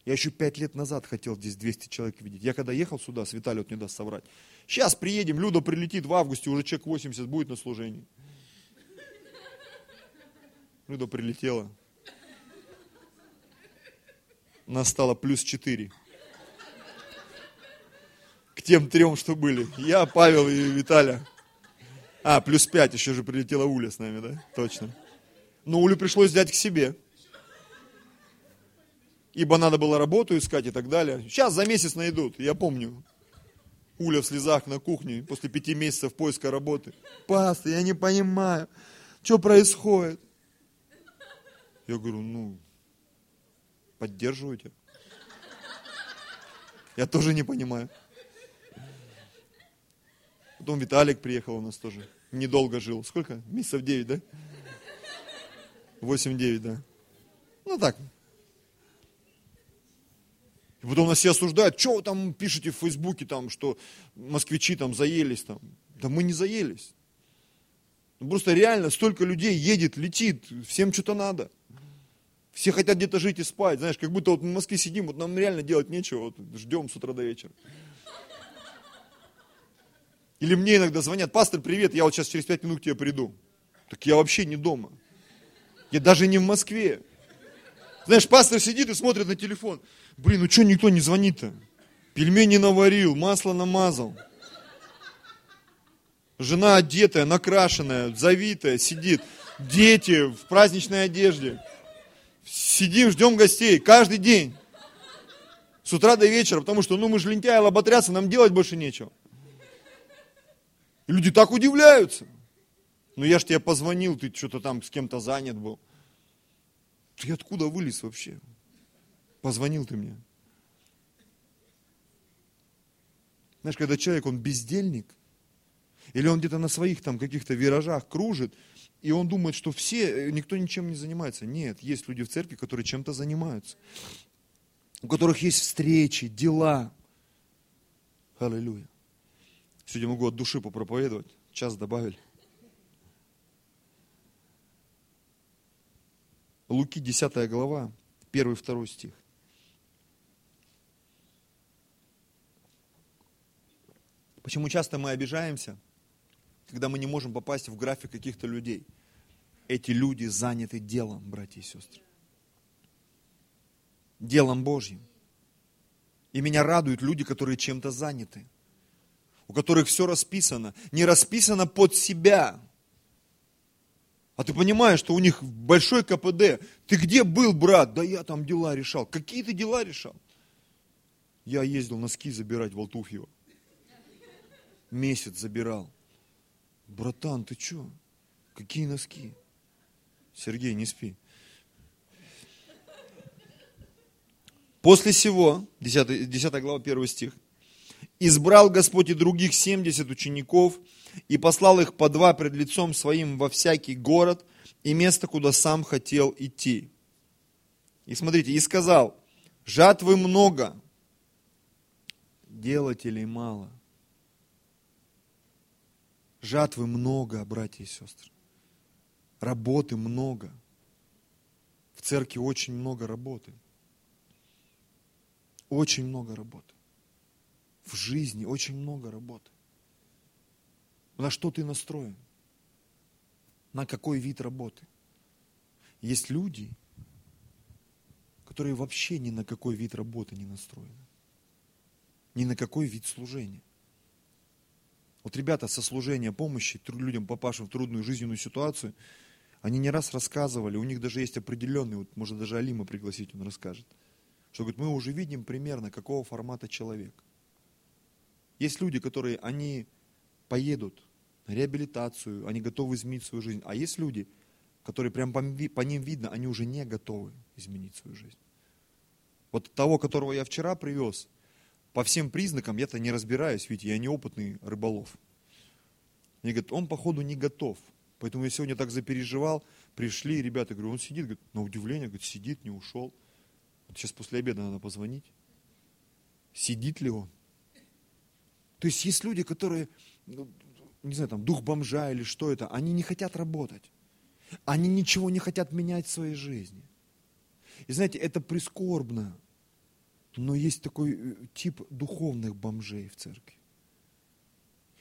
Я еще пять лет назад хотел здесь 200 человек видеть. Я когда ехал сюда, с Виталий вот не даст соврать. Сейчас приедем, Люда прилетит в августе, уже человек 80 будет на служении. Люда прилетела. Нас стало плюс 4. К тем трем, что были. Я, Павел и Виталя. А, плюс пять, еще же прилетела Уля с нами, да? Точно. Но Улю пришлось взять к себе. Ибо надо было работу искать и так далее. Сейчас за месяц найдут, я помню. Уля в слезах на кухне после пяти месяцев поиска работы. Пастор, я не понимаю, что происходит. Я говорю, ну, поддерживаю тебя. Я тоже не понимаю. Потом Виталик приехал у нас тоже. Недолго жил. Сколько? Месяцев 9, да? 8-9, да. Ну так. И потом нас все осуждают. Что вы там пишете в Фейсбуке, там, что москвичи там заелись там. Да мы не заелись. Ну, просто реально столько людей едет, летит, всем что-то надо. Все хотят где-то жить и спать. Знаешь, как будто вот мы в Москве сидим, вот нам реально делать нечего, вот ждем с утра до вечера. Или мне иногда звонят, пастор, привет, я вот сейчас через пять минут к тебе приду. Так я вообще не дома. Я даже не в Москве. Знаешь, пастор сидит и смотрит на телефон. Блин, ну что никто не звонит-то? Пельмени наварил, масло намазал. Жена одетая, накрашенная, завитая, сидит. Дети в праздничной одежде. Сидим, ждем гостей каждый день. С утра до вечера, потому что, ну, мы же лентяи, лоботрясы, нам делать больше нечего. И люди так удивляются. Ну, я ж тебе позвонил, ты что-то там с кем-то занят был. Ты откуда вылез вообще? Позвонил ты мне. Знаешь, когда человек, он бездельник, или он где-то на своих там каких-то виражах кружит, и он думает, что все, э, никто ничем не занимается. Нет, есть люди в церкви, которые чем-то занимаются. У которых есть встречи, дела. Аллилуйя. Сегодня могу от души попроповедовать. Час добавили. Луки 10 глава, 1-2 стих. Почему часто мы обижаемся, когда мы не можем попасть в график каких-то людей? Эти люди заняты делом, братья и сестры. Делом Божьим. И меня радуют люди, которые чем-то заняты. У которых все расписано. Не расписано под себя. А ты понимаешь, что у них большой КПД. Ты где был, брат? Да я там дела решал. Какие ты дела решал? Я ездил носки забирать в Алтуфьево месяц забирал. Братан, ты что? Какие носки? Сергей, не спи. После сего, 10, 10 глава, 1 стих, избрал Господь и других 70 учеников и послал их по два пред лицом своим во всякий город и место, куда сам хотел идти. И смотрите, и сказал, жатвы много, делателей мало – Жатвы много, братья и сестры. Работы много. В церкви очень много работы. Очень много работы. В жизни очень много работы. На что ты настроен? На какой вид работы? Есть люди, которые вообще ни на какой вид работы не настроены. Ни на какой вид служения. Вот ребята со служения помощи людям, попавшим в трудную жизненную ситуацию, они не раз рассказывали, у них даже есть определенный, вот может даже Алима пригласить, он расскажет, что говорит, мы уже видим примерно, какого формата человек. Есть люди, которые, они поедут на реабилитацию, они готовы изменить свою жизнь. А есть люди, которые прям по, по ним видно, они уже не готовы изменить свою жизнь. Вот того, которого я вчера привез, по всем признакам я-то не разбираюсь, ведь я неопытный рыболов. Мне говорят, он походу не готов. Поэтому я сегодня так запереживал. Пришли ребята, говорю, он сидит, говорит, на удивление, говорит, сидит, не ушел. Сейчас после обеда надо позвонить. Сидит ли он? То есть есть люди, которые, ну, не знаю, там, дух бомжа или что это, они не хотят работать. Они ничего не хотят менять в своей жизни. И знаете, это прискорбно. Но есть такой э, тип духовных бомжей в церкви.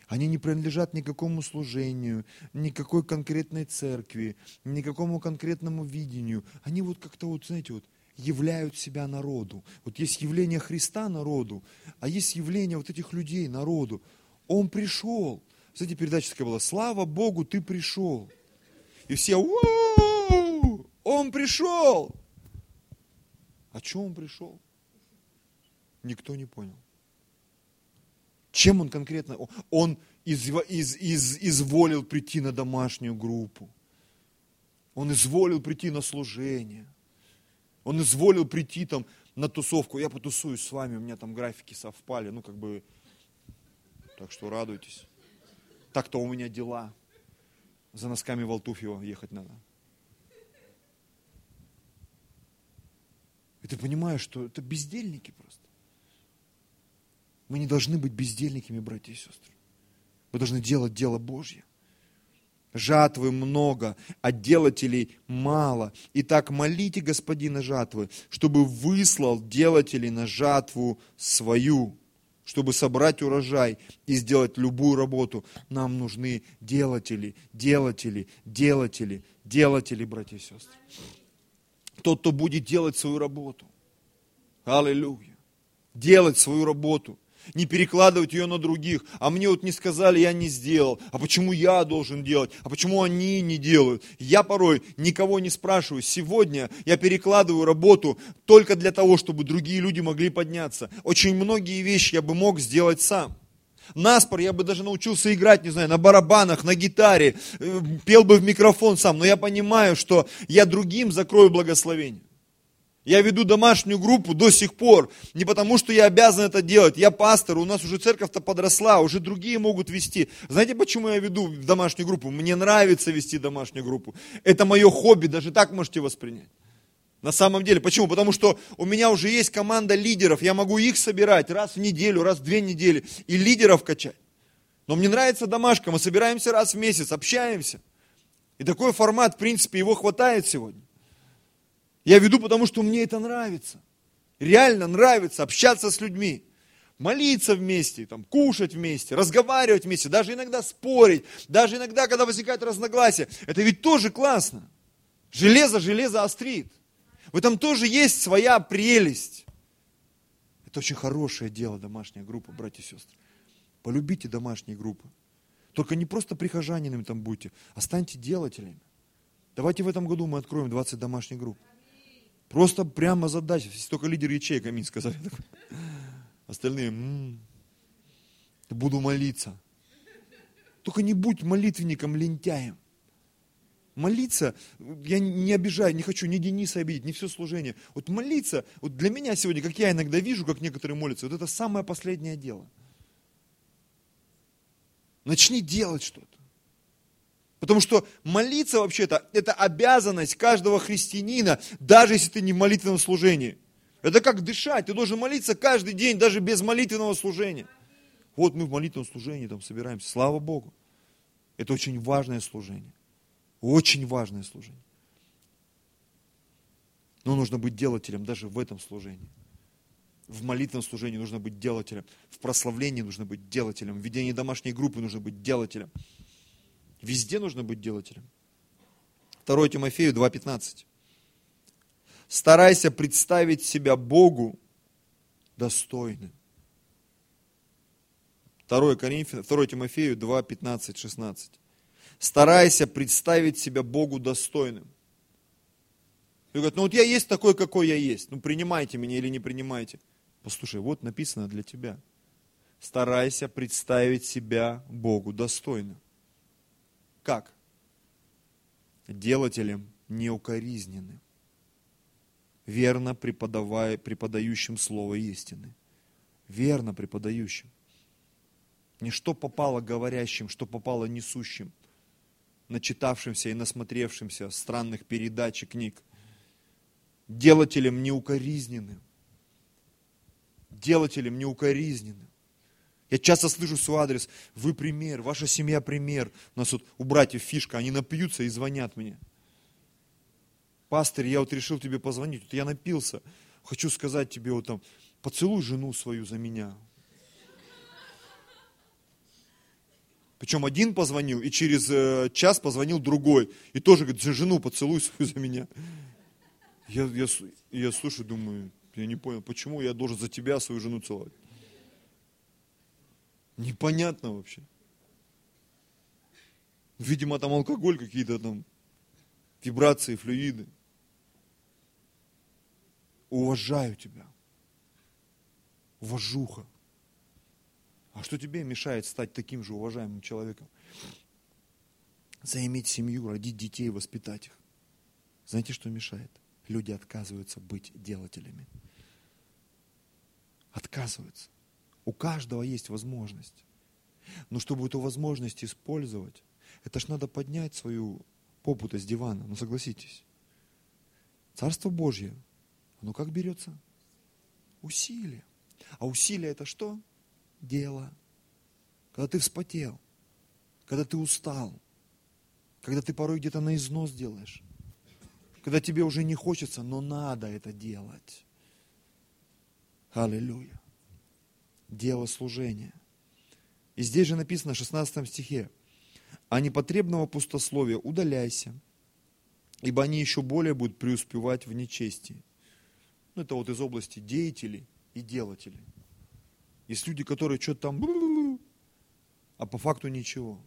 Они не принадлежат никакому служению, никакой конкретной церкви, никакому конкретному видению. Они вот как-то вот, знаете, вот являют себя народу. Вот есть явление Христа народу, а есть явление вот этих людей народу. Он пришел. Кстати, передача такая была, слава Богу, ты пришел. И все, он пришел. А что он пришел? Никто не понял. Чем он конкретно? Он из, из, из, изволил прийти на домашнюю группу. Он изволил прийти на служение. Он изволил прийти там на тусовку. Я потусуюсь с вами, у меня там графики совпали. Ну, как бы, так что радуйтесь. Так-то у меня дела. За носками в Алтуфьево ехать надо. И ты понимаешь, что это бездельники просто. Мы не должны быть бездельниками, братья и сестры. Мы должны делать дело Божье. Жатвы много, а делателей мало. Итак, молите Господина жатвы, чтобы выслал делателей на жатву свою, чтобы собрать урожай и сделать любую работу. Нам нужны делатели, делатели, делатели, делатели, братья и сестры. Тот, кто будет делать свою работу. Аллилуйя. Делать свою работу не перекладывать ее на других. А мне вот не сказали, я не сделал. А почему я должен делать? А почему они не делают? Я порой никого не спрашиваю. Сегодня я перекладываю работу только для того, чтобы другие люди могли подняться. Очень многие вещи я бы мог сделать сам. Наспор я бы даже научился играть, не знаю, на барабанах, на гитаре, э, пел бы в микрофон сам, но я понимаю, что я другим закрою благословение. Я веду домашнюю группу до сих пор, не потому что я обязан это делать. Я пастор, у нас уже церковь-то подросла, уже другие могут вести. Знаете, почему я веду домашнюю группу? Мне нравится вести домашнюю группу. Это мое хобби, даже так можете воспринять. На самом деле. Почему? Потому что у меня уже есть команда лидеров, я могу их собирать раз в неделю, раз в две недели и лидеров качать. Но мне нравится домашка, мы собираемся раз в месяц, общаемся. И такой формат, в принципе, его хватает сегодня. Я веду, потому что мне это нравится. Реально нравится общаться с людьми. Молиться вместе, там, кушать вместе, разговаривать вместе, даже иногда спорить, даже иногда, когда возникает разногласия. Это ведь тоже классно. Железо железо острит. В этом тоже есть своя прелесть. Это очень хорошее дело, домашняя группа, братья и сестры. Полюбите домашние группы. Только не просто прихожанинами там будьте, а станьте делателями. Давайте в этом году мы откроем 20 домашних групп. Просто прямо задача. Только лидер ячеек аминь сказали. Остальные, м-м, буду молиться. Только не будь молитвенником лентяем. Молиться, я не обижаю, не хочу ни Дениса обидеть, ни все служение. Вот молиться, вот для меня сегодня, как я иногда вижу, как некоторые молятся, вот это самое последнее дело. Начни делать что-то. Потому что молиться вообще-то, это обязанность каждого христианина, даже если ты не в молитвенном служении. Это как дышать, ты должен молиться каждый день, даже без молитвенного служения. Вот мы в молитвенном служении там собираемся, слава Богу. Это очень важное служение. Очень важное служение. Но нужно быть делателем даже в этом служении. В молитвенном служении нужно быть делателем. В прославлении нужно быть делателем. В ведении домашней группы нужно быть делателем. Везде нужно быть делателем. 2 Тимофею 2.15. Старайся представить себя Богу достойным. 2, Коринфян, 2 Тимофею 2, 15, 16. Старайся представить себя Богу достойным. И говорят, ну вот я есть такой, какой я есть. Ну принимайте меня или не принимайте. Послушай, вот написано для тебя. Старайся представить себя Богу достойным. Как? Делателем неукоризненным, верно преподавая, преподающим слово истины. Верно преподающим. Не что попало говорящим, что попало несущим, начитавшимся и насмотревшимся странных передач и книг. Делателем неукоризненным. Делателем неукоризненным. Я часто слышу свой адрес, вы пример, ваша семья пример. У нас вот у братьев фишка, они напьются и звонят мне. Пастор, я вот решил тебе позвонить, вот я напился, хочу сказать тебе вот там, поцелуй жену свою за меня. Причем один позвонил, и через э, час позвонил другой. И тоже говорит, за жену поцелуй свою за меня. Я, я, я слушаю, думаю, я не понял, почему я должен за тебя свою жену целовать. Непонятно вообще. Видимо, там алкоголь какие-то там, вибрации, флюиды. Уважаю тебя. Уважуха. А что тебе мешает стать таким же уважаемым человеком? Заиметь семью, родить детей, воспитать их. Знаете, что мешает? Люди отказываются быть делателями. Отказываются. У каждого есть возможность. Но чтобы эту возможность использовать, это ж надо поднять свою попу с дивана, ну согласитесь. Царство Божье, оно как берется? Усилие. А усилие это что? Дело. Когда ты вспотел, когда ты устал, когда ты порой где-то на износ делаешь, когда тебе уже не хочется, но надо это делать. Аллилуйя. Дело служения. И здесь же написано в 16 стихе, а непотребного пустословия удаляйся, ибо они еще более будут преуспевать в нечестии. Ну, это вот из области деятелей и делателей. Есть люди, которые что-то там, а по факту ничего.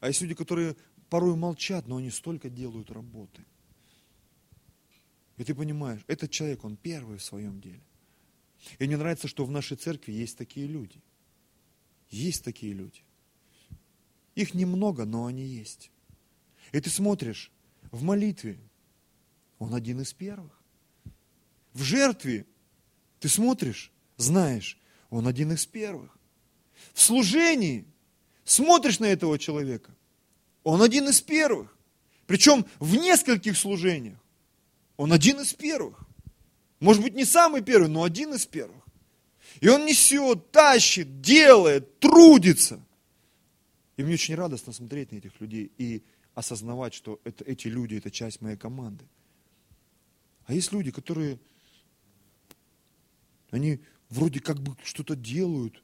А есть люди, которые порой молчат, но они столько делают работы. И ты понимаешь, этот человек, он первый в своем деле. И мне нравится, что в нашей церкви есть такие люди. Есть такие люди. Их немного, но они есть. И ты смотришь, в молитве он один из первых. В жертве ты смотришь, знаешь, он один из первых. В служении смотришь на этого человека, он один из первых. Причем в нескольких служениях. Он один из первых. Может быть, не самый первый, но один из первых. И он несет, тащит, делает, трудится. И мне очень радостно смотреть на этих людей и осознавать, что это, эти люди – это часть моей команды. А есть люди, которые, они вроде как бы что-то делают,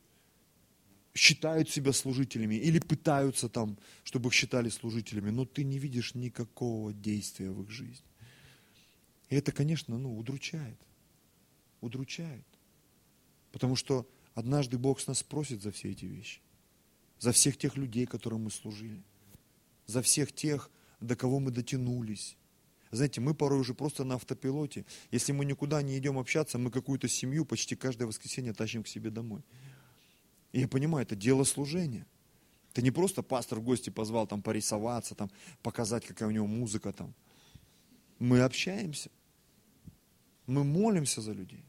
считают себя служителями или пытаются там, чтобы их считали служителями, но ты не видишь никакого действия в их жизни. И это, конечно, ну, удручает. Удручает. Потому что однажды Бог с нас спросит за все эти вещи. За всех тех людей, которым мы служили. За всех тех, до кого мы дотянулись. Знаете, мы порой уже просто на автопилоте. Если мы никуда не идем общаться, мы какую-то семью почти каждое воскресенье тащим к себе домой. И я понимаю, это дело служения. Это не просто пастор в гости позвал там порисоваться, там, показать, какая у него музыка там. Мы общаемся. Мы молимся за людей.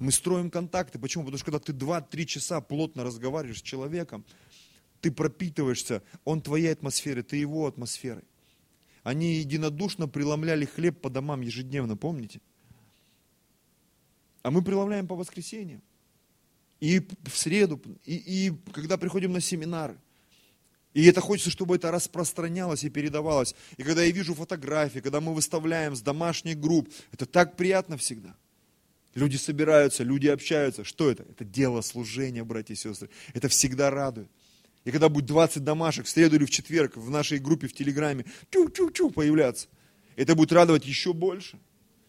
Мы строим контакты. Почему? Потому что когда ты 2-3 часа плотно разговариваешь с человеком, ты пропитываешься, он твоей атмосферой, ты его атмосферой. Они единодушно преломляли хлеб по домам ежедневно, помните? А мы преломляем по воскресеньям. И в среду, и, и когда приходим на семинары – и это хочется, чтобы это распространялось и передавалось. И когда я вижу фотографии, когда мы выставляем с домашних групп, это так приятно всегда. Люди собираются, люди общаются. Что это? Это дело служения, братья и сестры. Это всегда радует. И когда будет 20 домашек в среду или в четверг в нашей группе в Телеграме, чу-чу-чу появляться, это будет радовать еще больше.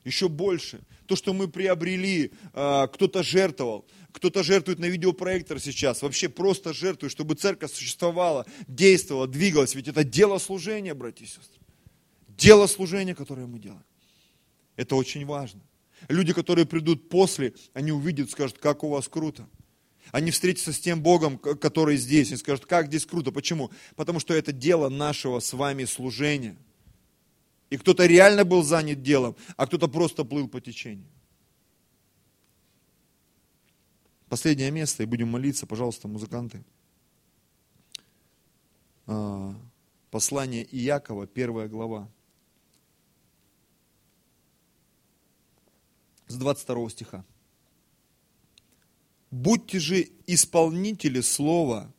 Еще больше. То, что мы приобрели, а, кто-то жертвовал. Кто-то жертвует на видеопроектор сейчас, вообще просто жертвует, чтобы церковь существовала, действовала, двигалась. Ведь это дело служения, братья и сестры. Дело служения, которое мы делаем. Это очень важно. Люди, которые придут после, они увидят, скажут, как у вас круто. Они встретятся с тем Богом, который здесь, и скажут, как здесь круто. Почему? Потому что это дело нашего с вами служения. И кто-то реально был занят делом, а кто-то просто плыл по течению. Последнее место, и будем молиться, пожалуйста, музыканты. А, послание Иакова, первая глава. С 22 стиха. Будьте же исполнители слова,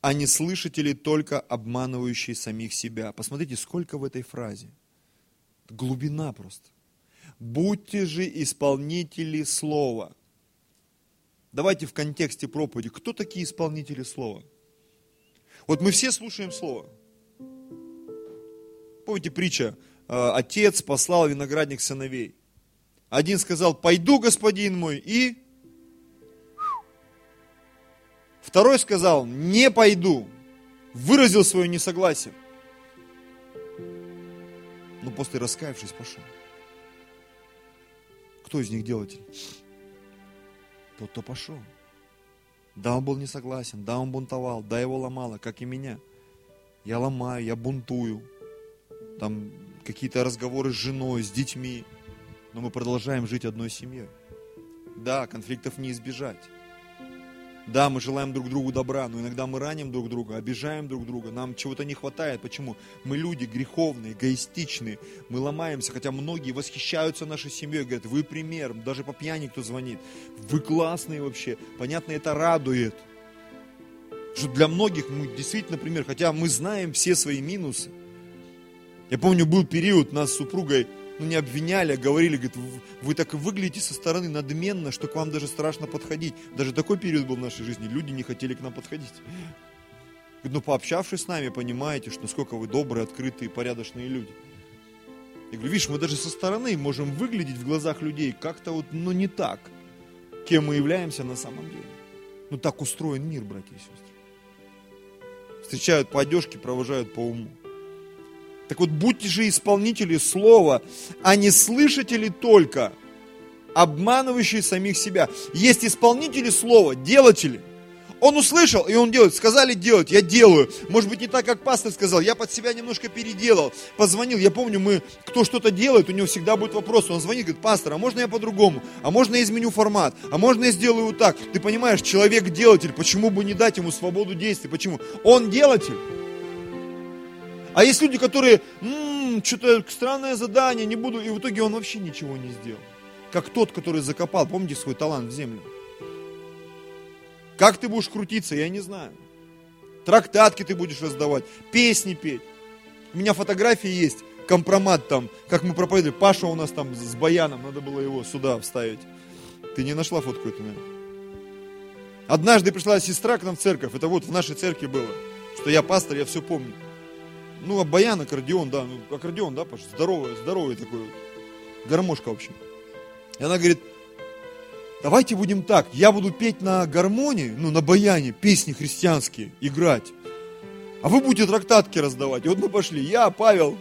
а не слышатели только обманывающие самих себя. Посмотрите, сколько в этой фразе. Глубина просто. Будьте же исполнители слова. Давайте в контексте проповеди. Кто такие исполнители слова? Вот мы все слушаем слово. Помните притча? «А, отец послал виноградник сыновей. Один сказал, пойду, господин мой, и... Второй сказал, не пойду. Выразил свое несогласие. Но после раскаявшись, пошел. Кто из них делатель? Тот, кто пошел. Да, он был не согласен, да, он бунтовал, да, его ломало, как и меня. Я ломаю, я бунтую. Там какие-то разговоры с женой, с детьми. Но мы продолжаем жить одной семьей. Да, конфликтов не избежать. Да, мы желаем друг другу добра, но иногда мы раним друг друга, обижаем друг друга, нам чего-то не хватает. Почему? Мы люди греховные, эгоистичные, мы ломаемся, хотя многие восхищаются нашей семьей, говорят, вы пример, даже по пьяни кто звонит, вы классные вообще. Понятно, это радует. Что для многих мы действительно пример, хотя мы знаем все свои минусы. Я помню, был период, нас с супругой ну, не обвиняли, а говорили, говорит, вы так выглядите со стороны надменно, что к вам даже страшно подходить. Даже такой период был в нашей жизни, люди не хотели к нам подходить. Ну, пообщавшись с нами, понимаете, что насколько вы добрые, открытые, порядочные люди. Я говорю, видишь, мы даже со стороны можем выглядеть в глазах людей как-то вот, ну, не так, кем мы являемся на самом деле. Ну, так устроен мир, братья и сестры. Встречают по одежке, провожают по уму. Так вот, будьте же исполнители слова, а не слышатели только, обманывающие самих себя. Есть исполнители слова, делатели. Он услышал, и он делает. Сказали делать, я делаю. Может быть, не так, как пастор сказал. Я под себя немножко переделал. Позвонил. Я помню, мы, кто что-то делает, у него всегда будет вопрос. Он звонит, говорит, пастор, а можно я по-другому? А можно я изменю формат? А можно я сделаю вот так? Ты понимаешь, человек делатель, почему бы не дать ему свободу действий? Почему? Он делатель. А есть люди, которые, м-м, что-то странное задание, не буду, и в итоге он вообще ничего не сделал. Как тот, который закопал, помните, свой талант в землю. Как ты будешь крутиться, я не знаю. Трактатки ты будешь раздавать, песни петь. У меня фотографии есть, компромат там, как мы проповедовали. Паша у нас там с баяном, надо было его сюда вставить. Ты не нашла фотку эту, наверное? Однажды пришла сестра к нам в церковь, это вот в нашей церкви было, что я пастор, я все помню. Ну, а баян, аккордеон, да, ну, аккордеон, да, Паша, здоровый, здоровый такой гармошка, в общем. И она говорит, давайте будем так, я буду петь на гармонии, ну, на баяне, песни христианские, играть, а вы будете трактатки раздавать. И вот мы пошли, я, Павел,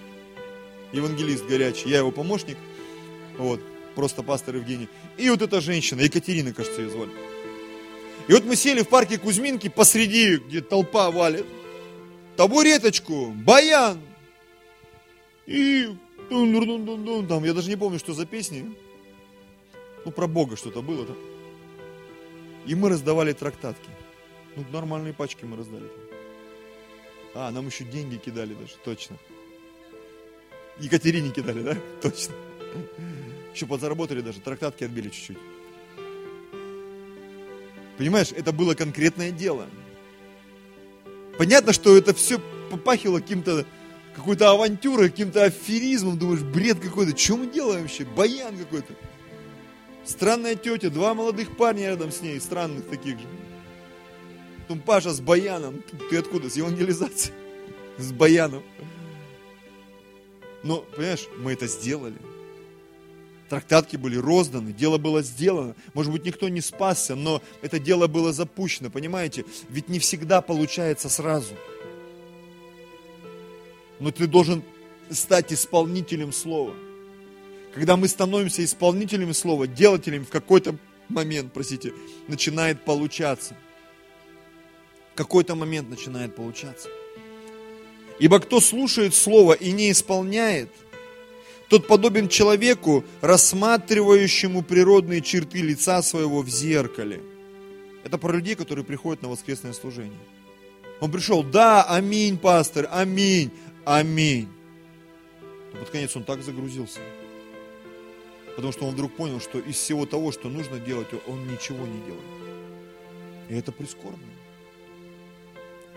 евангелист горячий, я его помощник, вот, просто пастор Евгений, и вот эта женщина, Екатерина, кажется, ее звали. И вот мы сели в парке Кузьминки посреди, где толпа валит, табуреточку, баян. И там, я даже не помню, что за песни. Ну, про Бога что-то было там. И мы раздавали трактатки. Ну, нормальные пачки мы раздали. А, нам еще деньги кидали даже, точно. Екатерине кидали, да? Точно. Еще подзаработали даже, трактатки отбили чуть-чуть. Понимаешь, это было конкретное дело. Понятно, что это все попахило каким-то какой-то авантюрой, каким-то аферизмом. Думаешь, бред какой-то. Что мы делаем вообще? Баян какой-то. Странная тетя, два молодых парня рядом с ней, странных таких же. Потом Паша с баяном. Ты откуда? С евангелизации. С баяном. Но, понимаешь, мы это сделали. Трактатки были розданы, дело было сделано. Может быть, никто не спасся, но это дело было запущено, понимаете? Ведь не всегда получается сразу. Но ты должен стать исполнителем слова. Когда мы становимся исполнителем слова, делателем в какой-то момент, простите, начинает получаться. Какой-то момент начинает получаться. Ибо кто слушает слово и не исполняет – тот подобен человеку, рассматривающему природные черты лица своего в зеркале. Это про людей, которые приходят на воскресное служение. Он пришел, да, аминь, пастор, аминь, аминь. Но под конец он так загрузился. Потому что он вдруг понял, что из всего того, что нужно делать, он ничего не делает. И это прискорбно.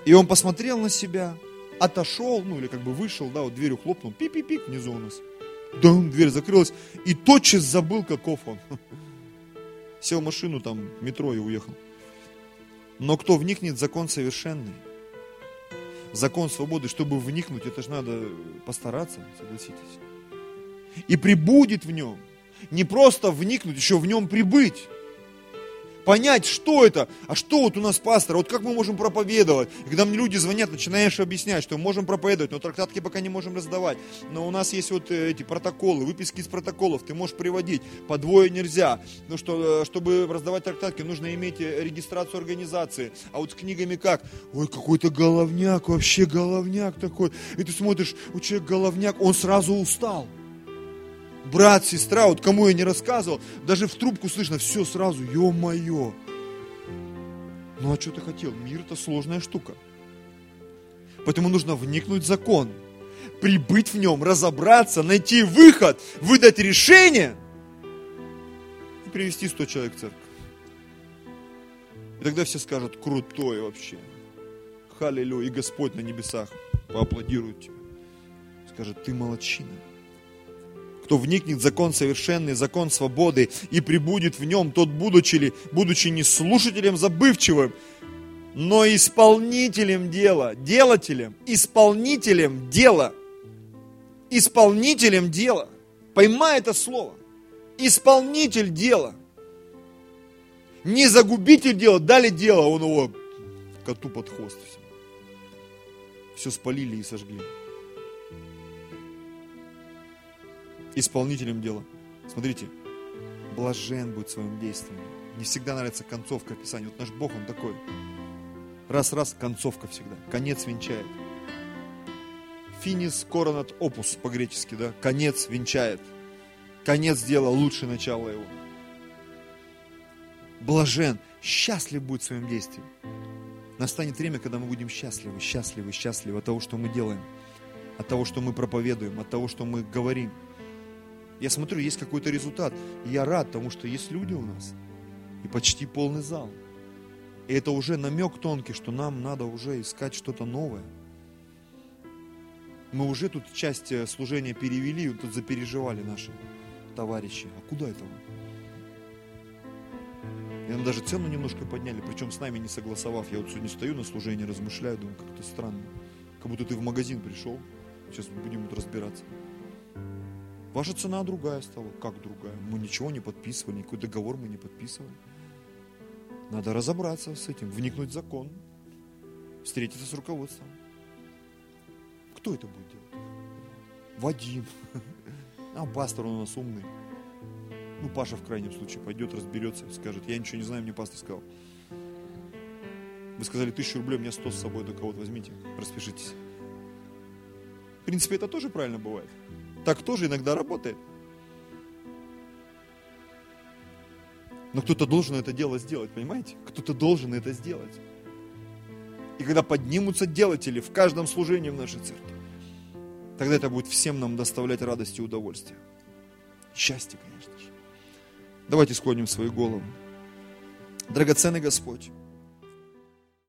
И он посмотрел на себя, отошел, ну или как бы вышел, да, вот дверью хлопнул, пи-пи-пик внизу у нас. Дом, дверь закрылась, и тотчас забыл, каков он. Сел в машину, там, метро и уехал. Но кто вникнет, закон совершенный. Закон свободы, чтобы вникнуть, это же надо постараться, согласитесь. И прибудет в нем. Не просто вникнуть, еще в нем прибыть. Понять, что это, а что вот у нас пастор, вот как мы можем проповедовать. И когда мне люди звонят, начинаешь объяснять, что мы можем проповедовать, но трактатки пока не можем раздавать. Но у нас есть вот э, эти протоколы, выписки из протоколов, ты можешь приводить, по двое нельзя. Ну что, э, чтобы раздавать трактатки, нужно иметь э, регистрацию организации. А вот с книгами как? Ой, какой-то головняк, вообще головняк такой. И ты смотришь, у человека головняк, он сразу устал брат, сестра, вот кому я не рассказывал, даже в трубку слышно, все сразу, ё-моё. Ну а что ты хотел? Мир это сложная штука. Поэтому нужно вникнуть в закон, прибыть в нем, разобраться, найти выход, выдать решение и привести 100 человек в церковь. И тогда все скажут, крутой вообще. Халилю, и Господь на небесах поаплодирует тебе. Скажет, ты молочина кто вникнет в закон совершенный, закон свободы, и прибудет в нем, тот, будучи, ли, будучи не слушателем забывчивым, но исполнителем дела, делателем, исполнителем дела, исполнителем дела. Поймай это слово. Исполнитель дела. Не загубитель дела, дали дело, он его коту под хвост. Все, спалили и сожгли. Исполнителем дела. Смотрите, блажен будет своим действием. Не всегда нравится концовка описания. Вот наш Бог, Он такой. Раз-раз, концовка всегда. Конец венчает. Финис коронат опус по-гречески, да? Конец венчает. Конец дела лучше начала его. Блажен, счастлив будет в своем действии. Настанет время, когда мы будем счастливы, счастливы, счастливы от того, что мы делаем, от того, что мы проповедуем, от того, что мы говорим – я смотрю, есть какой-то результат. И я рад, потому что есть люди у нас. И почти полный зал. И это уже намек тонкий, что нам надо уже искать что-то новое. Мы уже тут часть э, служения перевели, тут запереживали наши товарищи. А куда это вы? И нам даже цену немножко подняли, причем с нами не согласовав. Я вот сегодня стою на служении, размышляю, думаю, как-то странно. Как будто ты в магазин пришел. Сейчас будем тут разбираться. Ваша цена другая стала. Как другая? Мы ничего не подписывали, никакой договор мы не подписывали. Надо разобраться с этим, вникнуть в закон, встретиться с руководством. Кто это будет делать? Вадим. А пастор он у нас умный. Ну, Паша в крайнем случае пойдет, разберется, скажет, я ничего не знаю, мне пастор сказал. Вы сказали тысячу рублей, у меня сто с собой, только вот возьмите, распишитесь. В принципе, это тоже правильно бывает. Так тоже иногда работает. Но кто-то должен это дело сделать, понимаете? Кто-то должен это сделать. И когда поднимутся делатели в каждом служении в нашей церкви, тогда это будет всем нам доставлять радость и удовольствие. Счастье, конечно же. Давайте склоним свои головы. Драгоценный Господь,